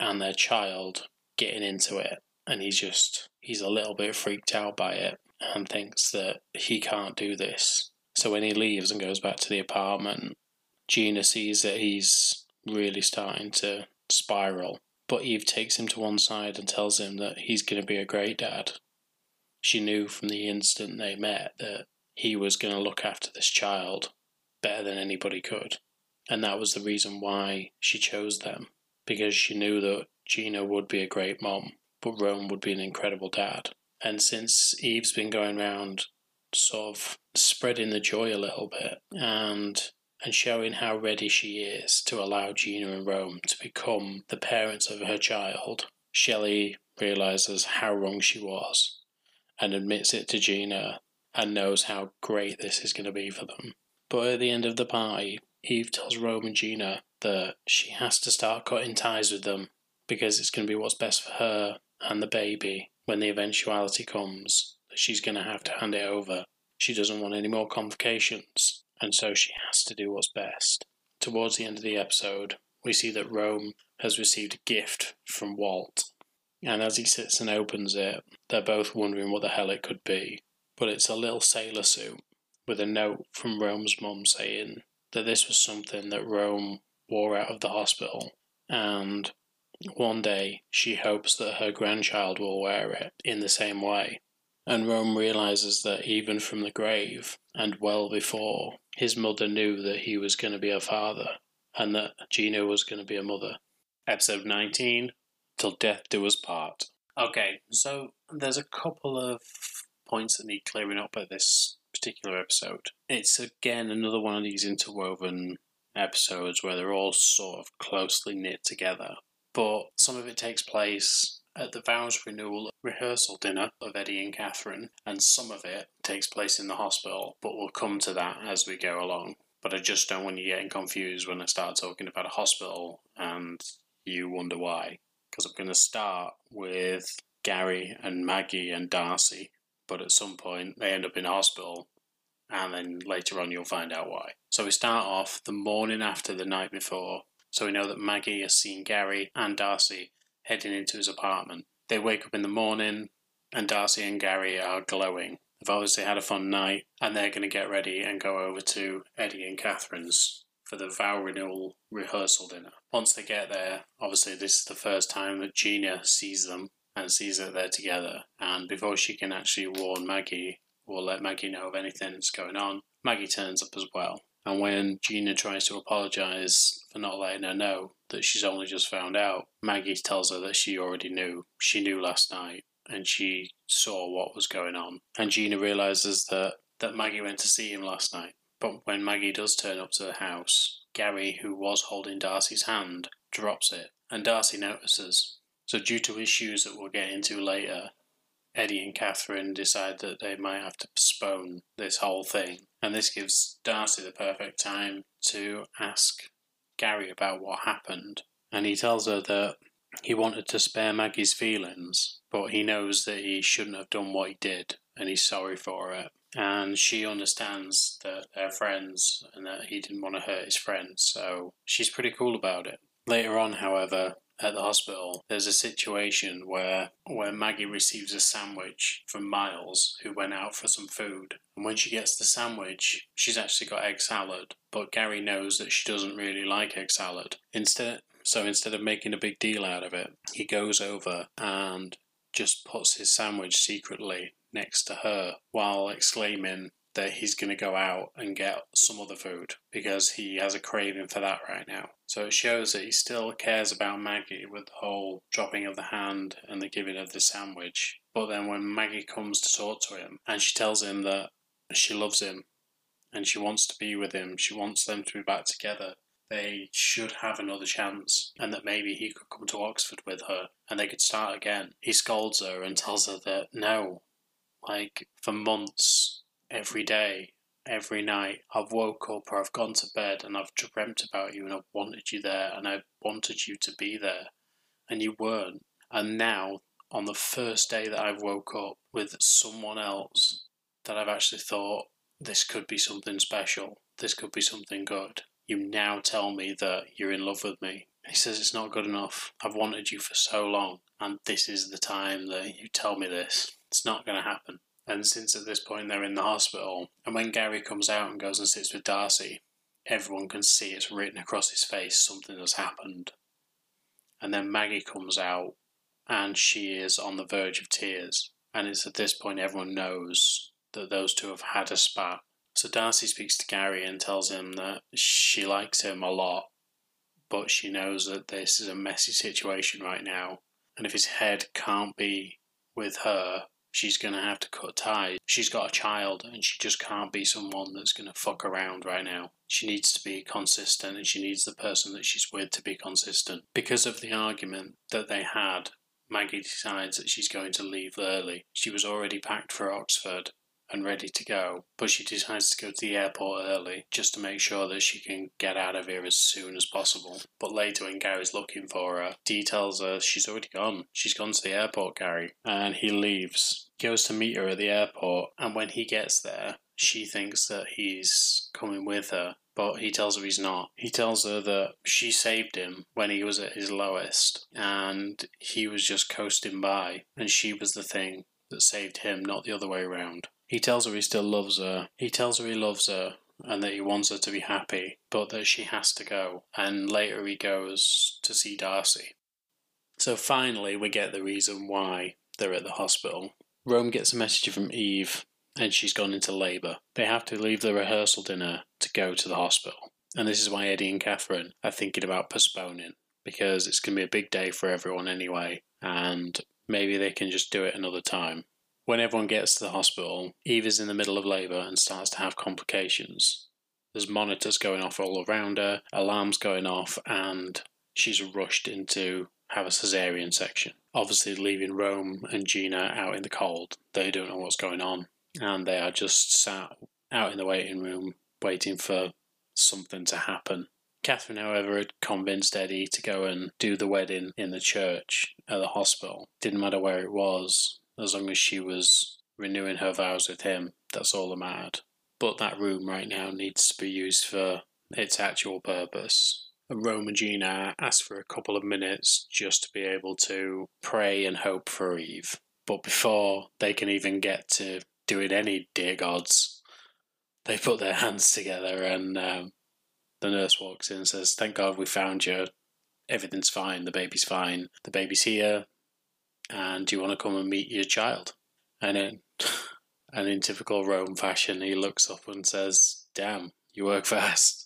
and their child getting into it. And he's just, he's a little bit freaked out by it and thinks that he can't do this. So when he leaves and goes back to the apartment, Gina sees that he's really starting to spiral. But Eve takes him to one side and tells him that he's going to be a great dad. She knew from the instant they met that he was going to look after this child better than anybody could. And that was the reason why she chose them because she knew that Gina would be a great mom, but Rome would be an incredible dad. And since Eve's been going around sort of spreading the joy a little bit and and showing how ready she is to allow Gina and Rome to become the parents of her child, Shelley realizes how wrong she was and admits it to Gina and knows how great this is going to be for them. But at the end of the party, Eve tells Rome and Gina that she has to start cutting ties with them because it's going to be what's best for her and the baby when the eventuality comes that she's going to have to hand it over, she doesn't want any more complications, and so she has to do what's best. Towards the end of the episode, we see that Rome has received a gift from Walt, and as he sits and opens it, they're both wondering what the hell it could be. But it's a little sailor suit with a note from Rome's mum saying that this was something that Rome wore out of the hospital, and one day she hopes that her grandchild will wear it in the same way. And Rome realizes that even from the grave, and well before, his mother knew that he was going to be a father, and that Gina was going to be a mother. Episode 19 Till Death Do Us Part. Okay, so there's a couple of points that need clearing up at this particular episode. It's again another one of these interwoven episodes where they're all sort of closely knit together, but some of it takes place at the vows renewal rehearsal dinner of Eddie and Catherine, and some of it takes place in the hospital, but we'll come to that as we go along. But I just don't want you getting confused when I start talking about a hospital and you wonder why. Because I'm going to start with Gary and Maggie and Darcy, but at some point they end up in hospital, and then later on you'll find out why. So we start off the morning after the night before, so we know that Maggie has seen Gary and Darcy heading into his apartment. They wake up in the morning, and Darcy and Gary are glowing. They've obviously had a fun night, and they're going to get ready and go over to Eddie and Catherine's for the vow renewal rehearsal dinner. Once they get there, obviously this is the first time that Gina sees them and sees that they're together. And before she can actually warn Maggie or let Maggie know of anything that's going on, Maggie turns up as well. And when Gina tries to apologise for not letting her know that she's only just found out, Maggie tells her that she already knew. She knew last night and she saw what was going on. And Gina realises that, that Maggie went to see him last night. But when Maggie does turn up to the house, Gary, who was holding Darcy's hand, drops it, and Darcy notices. So, due to issues that we'll get into later, Eddie and Catherine decide that they might have to postpone this whole thing. And this gives Darcy the perfect time to ask Gary about what happened. And he tells her that he wanted to spare Maggie's feelings, but he knows that he shouldn't have done what he did, and he's sorry for it. And she understands that they're friends and that he didn't want to hurt his friends, so she's pretty cool about it. Later on, however, at the hospital, there's a situation where where Maggie receives a sandwich from Miles, who went out for some food. And when she gets the sandwich, she's actually got egg salad, but Gary knows that she doesn't really like egg salad. Instead, so instead of making a big deal out of it, he goes over and just puts his sandwich secretly next to her while exclaiming that he's going to go out and get some other food because he has a craving for that right now. So it shows that he still cares about Maggie with the whole dropping of the hand and the giving of the sandwich. But then when Maggie comes to talk to him and she tells him that she loves him and she wants to be with him, she wants them to be back together, they should have another chance and that maybe he could come to Oxford with her and they could start again. He scolds her and tells her that no, like for months, every day, every night, I've woke up or I've gone to bed and I've dreamt about you and I've wanted you there and I wanted you to be there and you weren't. And now, on the first day that I've woke up with someone else, that I've actually thought this could be something special, this could be something good you now tell me that you're in love with me. He says it's not good enough. I've wanted you for so long, and this is the time that you tell me this. It's not going to happen. And since at this point they're in the hospital, and when Gary comes out and goes and sits with Darcy, everyone can see it's written across his face something has happened. And then Maggie comes out, and she is on the verge of tears. And it's at this point everyone knows that those two have had a spat so Darcy speaks to Gary and tells him that she likes him a lot, but she knows that this is a messy situation right now. And if his head can't be with her, she's going to have to cut ties. She's got a child and she just can't be someone that's going to fuck around right now. She needs to be consistent and she needs the person that she's with to be consistent. Because of the argument that they had, Maggie decides that she's going to leave early. She was already packed for Oxford and ready to go, but she decides to go to the airport early just to make sure that she can get out of here as soon as possible. But later, when Gary's looking for her, Dee tells her she's already gone. She's gone to the airport, Gary. And he leaves, goes to meet her at the airport, and when he gets there, she thinks that he's coming with her, but he tells her he's not. He tells her that she saved him when he was at his lowest, and he was just coasting by, and she was the thing that saved him, not the other way around. He tells her he still loves her. He tells her he loves her and that he wants her to be happy, but that she has to go. And later he goes to see Darcy. So finally, we get the reason why they're at the hospital. Rome gets a message from Eve and she's gone into labour. They have to leave the rehearsal dinner to go to the hospital. And this is why Eddie and Catherine are thinking about postponing because it's going to be a big day for everyone anyway, and maybe they can just do it another time. When everyone gets to the hospital, Eve is in the middle of labour and starts to have complications. There's monitors going off all around her, alarms going off, and she's rushed into have a cesarean section. Obviously, leaving Rome and Gina out in the cold. They don't know what's going on and they are just sat out in the waiting room waiting for something to happen. Catherine, however, had convinced Eddie to go and do the wedding in the church at the hospital. Didn't matter where it was, as long as she was renewing her vows with him, that's all that mattered. But that room right now needs to be used for its actual purpose. And Rome and Gina asked for a couple of minutes just to be able to pray and hope for Eve. But before they can even get to doing any dear gods, they put their hands together and um, the nurse walks in and says, Thank God we found you. Everything's fine. The baby's fine. The baby's here. And do you want to come and meet your child? And in, and in typical Rome fashion, he looks up and says, Damn, you work fast.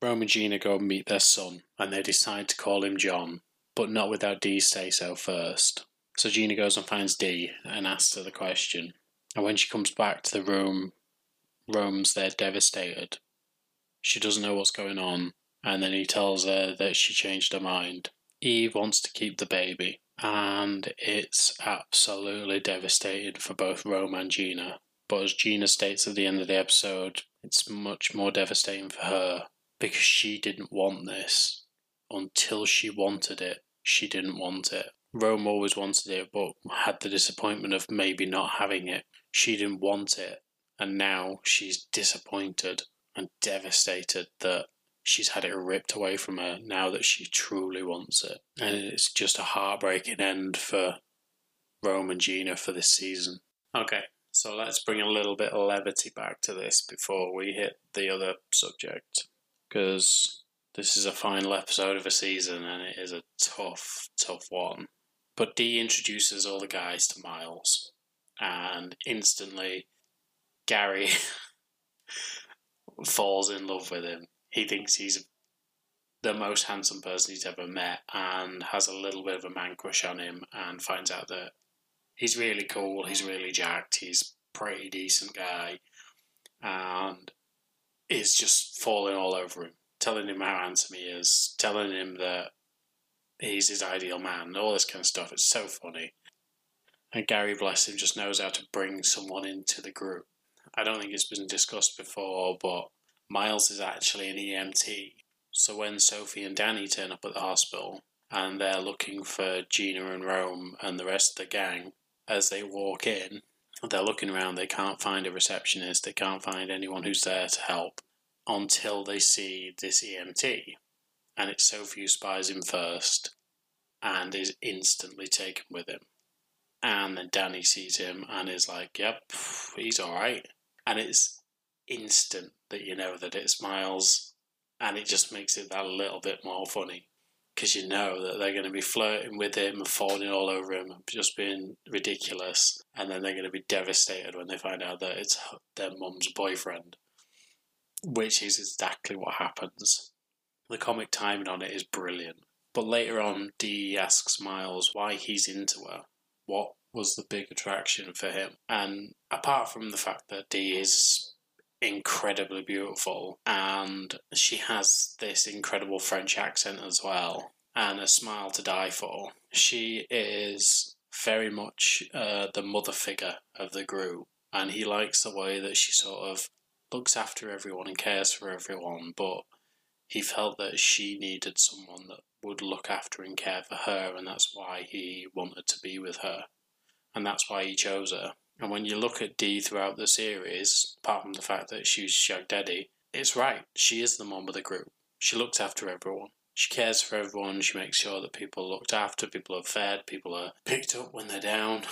Rome and Gina go and meet their son, and they decide to call him John, but not without Dee's say so first. So Gina goes and finds Dee and asks her the question and when she comes back to the room, Rome's there devastated. She doesn't know what's going on, and then he tells her that she changed her mind. Eve wants to keep the baby, and it's absolutely devastating for both Rome and Gina. But as Gina states at the end of the episode, it's much more devastating for her because she didn't want this. Until she wanted it, she didn't want it. Rome always wanted it, but had the disappointment of maybe not having it she didn't want it, and now she's disappointed and devastated that she's had it ripped away from her now that she truly wants it. And it's just a heartbreaking end for Rome and Gina for this season. Okay, so let's bring a little bit of levity back to this before we hit the other subject. Because this is a final episode of a season and it is a tough, tough one. But Dee introduces all the guys to Miles and instantly Gary falls in love with him. He thinks he's the most handsome person he's ever met and has a little bit of a man crush on him and finds out that he's really cool, he's really jacked, he's pretty decent guy and is just falling all over him, telling him how handsome he is, telling him that he's his ideal man, all this kind of stuff. It's so funny. And Gary, bless him, just knows how to bring someone into the group. I don't think it's been discussed before, but Miles is actually an EMT. So when Sophie and Danny turn up at the hospital and they're looking for Gina and Rome and the rest of the gang, as they walk in, they're looking around, they can't find a receptionist, they can't find anyone who's there to help until they see this EMT. And it's Sophie who spies him first and is instantly taken with him. And then Danny sees him and is like, "Yep, he's all right," and it's instant that you know that it's Miles, and it just makes it that little bit more funny because you know that they're going to be flirting with him and falling all over him, just being ridiculous, and then they're going to be devastated when they find out that it's their mum's boyfriend, which is exactly what happens. The comic timing on it is brilliant. But later on, Dee asks Miles why he's into her what was the big attraction for him. And apart from the fact that Dee is incredibly beautiful and she has this incredible French accent as well and a smile to die for, she is very much uh, the mother figure of the group. and he likes the way that she sort of looks after everyone and cares for everyone, but he felt that she needed someone that would look after and care for her, and that's why he wanted to be with her. And that's why he chose her. And when you look at Dee throughout the series, apart from the fact that she's Shag Daddy, it's right. She is the mom of the group. She looks after everyone. She cares for everyone. She makes sure that people are looked after, people are fed, people are picked up when they're down.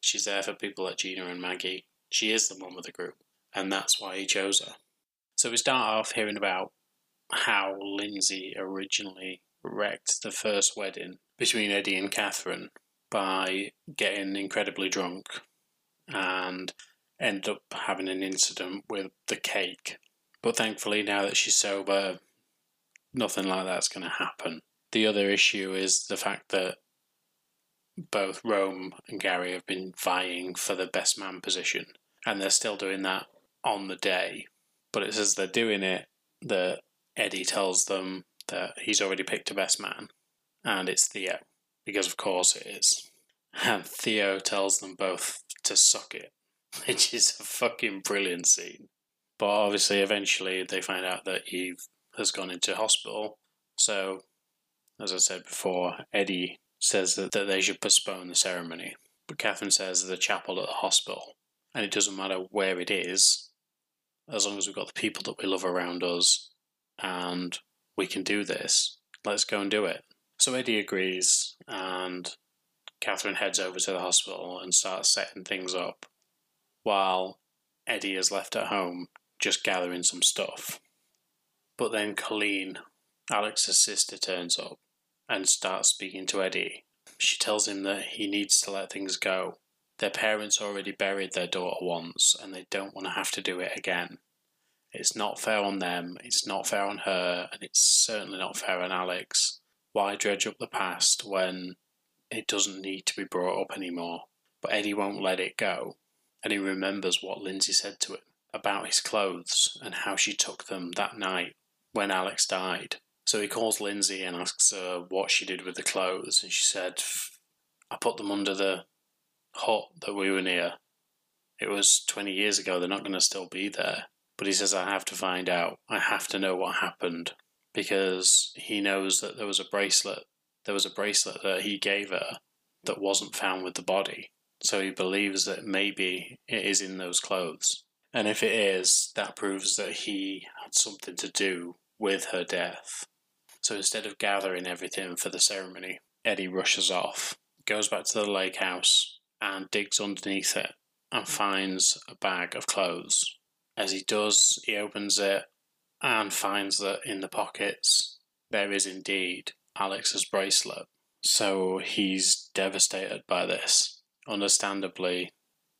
She's there for people like Gina and Maggie. She is the mom of the group. And that's why he chose her. So we start off hearing about how Lindsay originally wrecked the first wedding between Eddie and Catherine by getting incredibly drunk and end up having an incident with the cake. But thankfully, now that she's sober, nothing like that's going to happen. The other issue is the fact that both Rome and Gary have been vying for the best man position, and they're still doing that on the day. But it's as they're doing it that Eddie tells them that he's already picked a best man, and it's Theo, because of course it is. And Theo tells them both to suck it, which is a fucking brilliant scene. But obviously, eventually, they find out that Eve has gone into hospital. So, as I said before, Eddie says that, that they should postpone the ceremony. But Catherine says the chapel at the hospital. And it doesn't matter where it is, as long as we've got the people that we love around us and we can do this, let's go and do it. So Eddie agrees, and Catherine heads over to the hospital and starts setting things up, while Eddie is left at home just gathering some stuff. But then Colleen, Alex's sister, turns up and starts speaking to Eddie. She tells him that he needs to let things go. Their parents already buried their daughter once and they don't want to have to do it again. It's not fair on them, it's not fair on her, and it's certainly not fair on Alex. Why dredge up the past when it doesn't need to be brought up anymore? But Eddie won't let it go, and he remembers what Lindsay said to him about his clothes and how she took them that night when Alex died. So he calls Lindsay and asks her what she did with the clothes, and she said, I put them under the hut that we were near. It was 20 years ago, they're not going to still be there. But he says, I have to find out. I have to know what happened because he knows that there was a bracelet. There was a bracelet that he gave her that wasn't found with the body. So he believes that maybe it is in those clothes. And if it is, that proves that he had something to do with her death. So instead of gathering everything for the ceremony, Eddie rushes off, goes back to the lake house, and digs underneath it and finds a bag of clothes. As he does, he opens it and finds that in the pockets there is indeed Alex's bracelet. So he's devastated by this. Understandably,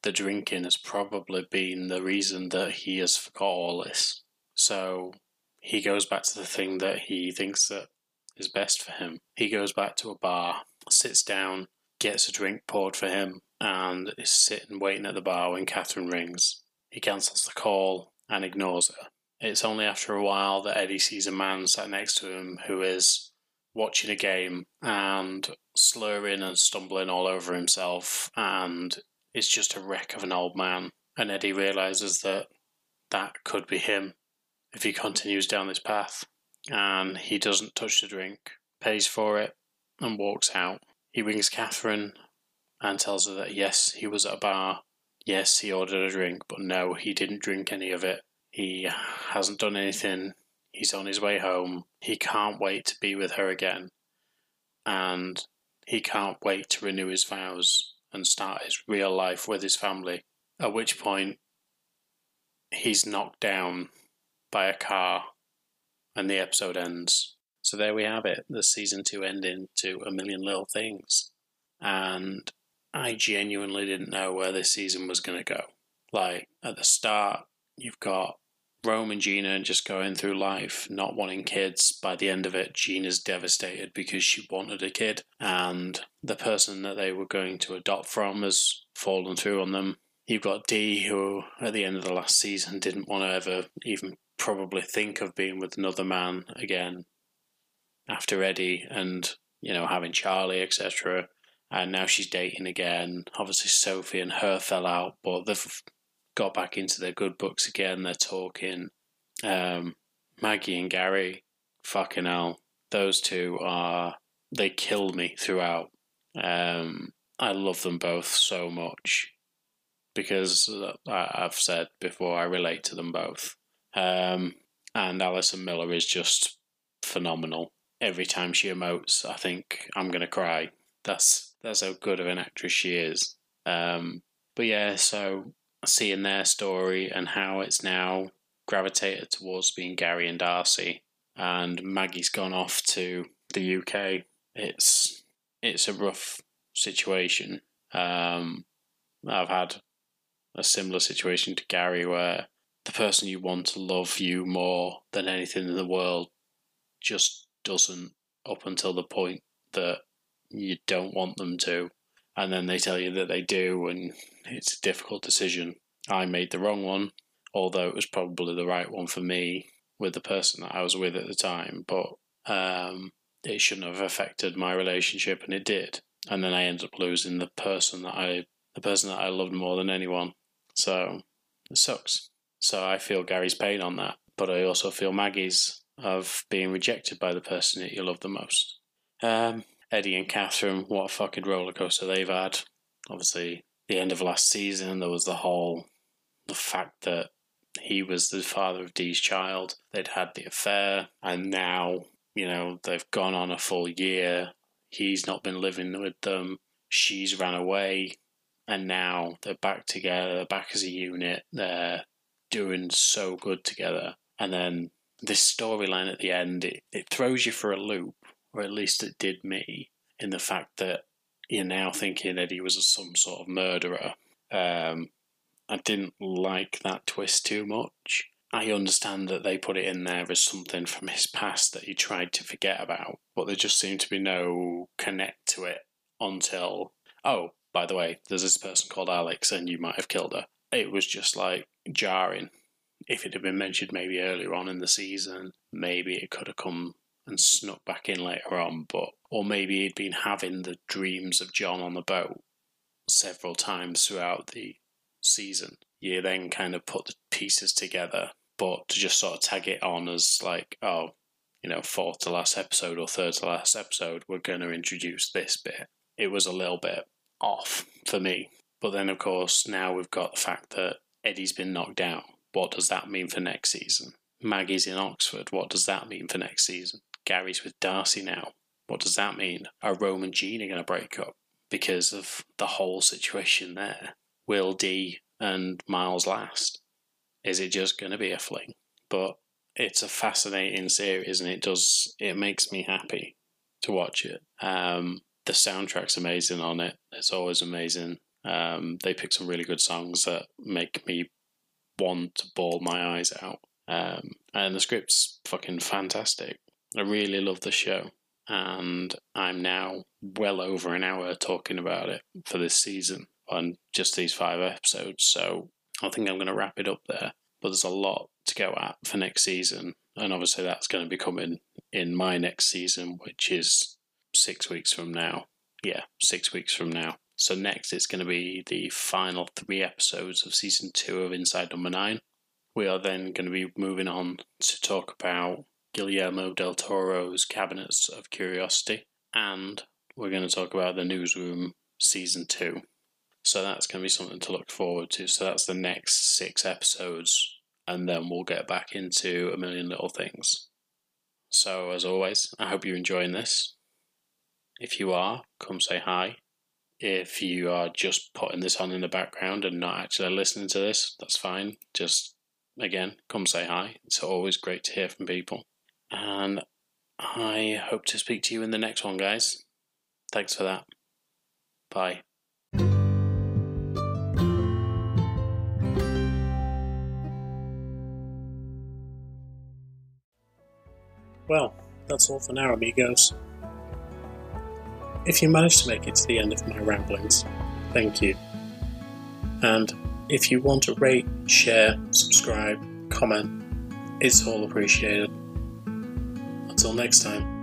the drinking has probably been the reason that he has forgot all this. So he goes back to the thing that he thinks that is best for him. He goes back to a bar, sits down, gets a drink poured for him, and is sitting waiting at the bar when Catherine rings. He cancels the call and ignores her. It's only after a while that Eddie sees a man sat next to him who is watching a game and slurring and stumbling all over himself and is just a wreck of an old man. And Eddie realizes that that could be him if he continues down this path. And he doesn't touch the drink, pays for it, and walks out. He rings Catherine and tells her that yes, he was at a bar. Yes, he ordered a drink, but no, he didn't drink any of it. He hasn't done anything. He's on his way home. He can't wait to be with her again. And he can't wait to renew his vows and start his real life with his family. At which point, he's knocked down by a car and the episode ends. So there we have it, the season two ending to A Million Little Things. And I genuinely didn't know where this season was going to go. Like, at the start, you've got Rome and Gina and just going through life, not wanting kids. By the end of it, Gina's devastated because she wanted a kid, and the person that they were going to adopt from has fallen through on them. You've got Dee, who at the end of the last season didn't want to ever even probably think of being with another man again after Eddie and, you know, having Charlie, etc. and now she's dating again. Obviously, Sophie and her fell out, but they've got back into their good books again. They're talking. Um, Maggie and Gary, fucking hell, those two are they kill me throughout. Um, I love them both so much because I've said before I relate to them both. Um, and Allison Miller is just phenomenal. Every time she emotes, I think I'm gonna cry. That's that's how good of an actress she is. Um, but yeah, so seeing their story and how it's now gravitated towards being Gary and Darcy, and Maggie's gone off to the UK. It's it's a rough situation. Um, I've had a similar situation to Gary where the person you want to love you more than anything in the world just doesn't up until the point that you don't want them to. And then they tell you that they do, and it's a difficult decision. I made the wrong one, although it was probably the right one for me with the person that I was with at the time. But um, it shouldn't have affected my relationship, and it did. And then I ended up losing the person that I, the person that I loved more than anyone. So it sucks. So I feel Gary's pain on that, but I also feel Maggie's of being rejected by the person that you love the most. Um, Eddie and Catherine, what a fucking roller coaster they've had. Obviously, the end of last season, there was the whole the fact that he was the father of Dee's child. They'd had the affair, and now you know they've gone on a full year. He's not been living with them. She's ran away, and now they're back together, back as a unit. They're doing so good together. And then this storyline at the end, it, it throws you for a loop, or at least it did me, in the fact that you're now thinking that he was some sort of murderer. Um, I didn't like that twist too much. I understand that they put it in there as something from his past that he tried to forget about, but there just seemed to be no connect to it until, oh, by the way, there's this person called Alex and you might have killed her. It was just like, jarring. If it had been mentioned maybe earlier on in the season, maybe it could have come and snuck back in later on, but or maybe he'd been having the dreams of John on the boat several times throughout the season. You then kind of put the pieces together, but to just sort of tag it on as like, oh, you know, fourth to last episode or third to last episode, we're going to introduce this bit. It was a little bit off for me. But then, of course, now we've got the fact that Eddie's been knocked out. What does that mean for next season? Maggie's in Oxford. What does that mean for next season? Gary's with Darcy now. What does that mean? Are Rome and Jean going to break up because of the whole situation there? Will Dee and Miles last? Is it just going to be a fling? But it's a fascinating series, and it does it makes me happy to watch it. Um, the soundtrack's amazing on it. It's always amazing. Um, they pick some really good songs that make me want to bawl my eyes out. Um, and the script's fucking fantastic. I really love the show. And I'm now well over an hour talking about it for this season on just these five episodes. So I think I'm going to wrap it up there. But there's a lot to go at for next season. And obviously, that's going to be coming in my next season, which is six weeks from now. Yeah, six weeks from now. So next it's going to be the final three episodes of season two of Inside Number Nine. We are then going to be moving on to talk about Guillermo del Toro's Cabinets of Curiosity, and we're going to talk about the Newsroom season two. So that's going to be something to look forward to. So that's the next six episodes, and then we'll get back into a million little things. So, as always, I hope you're enjoying this. If you are, come say hi if you are just putting this on in the background and not actually listening to this, that's fine. Just again, come say hi. It's always great to hear from people. And I hope to speak to you in the next one, guys. Thanks for that. Bye. Well, that's all for now, amigos. If you managed to make it to the end of my ramblings, thank you. And if you want to rate, share, subscribe, comment, it's all appreciated. Until next time.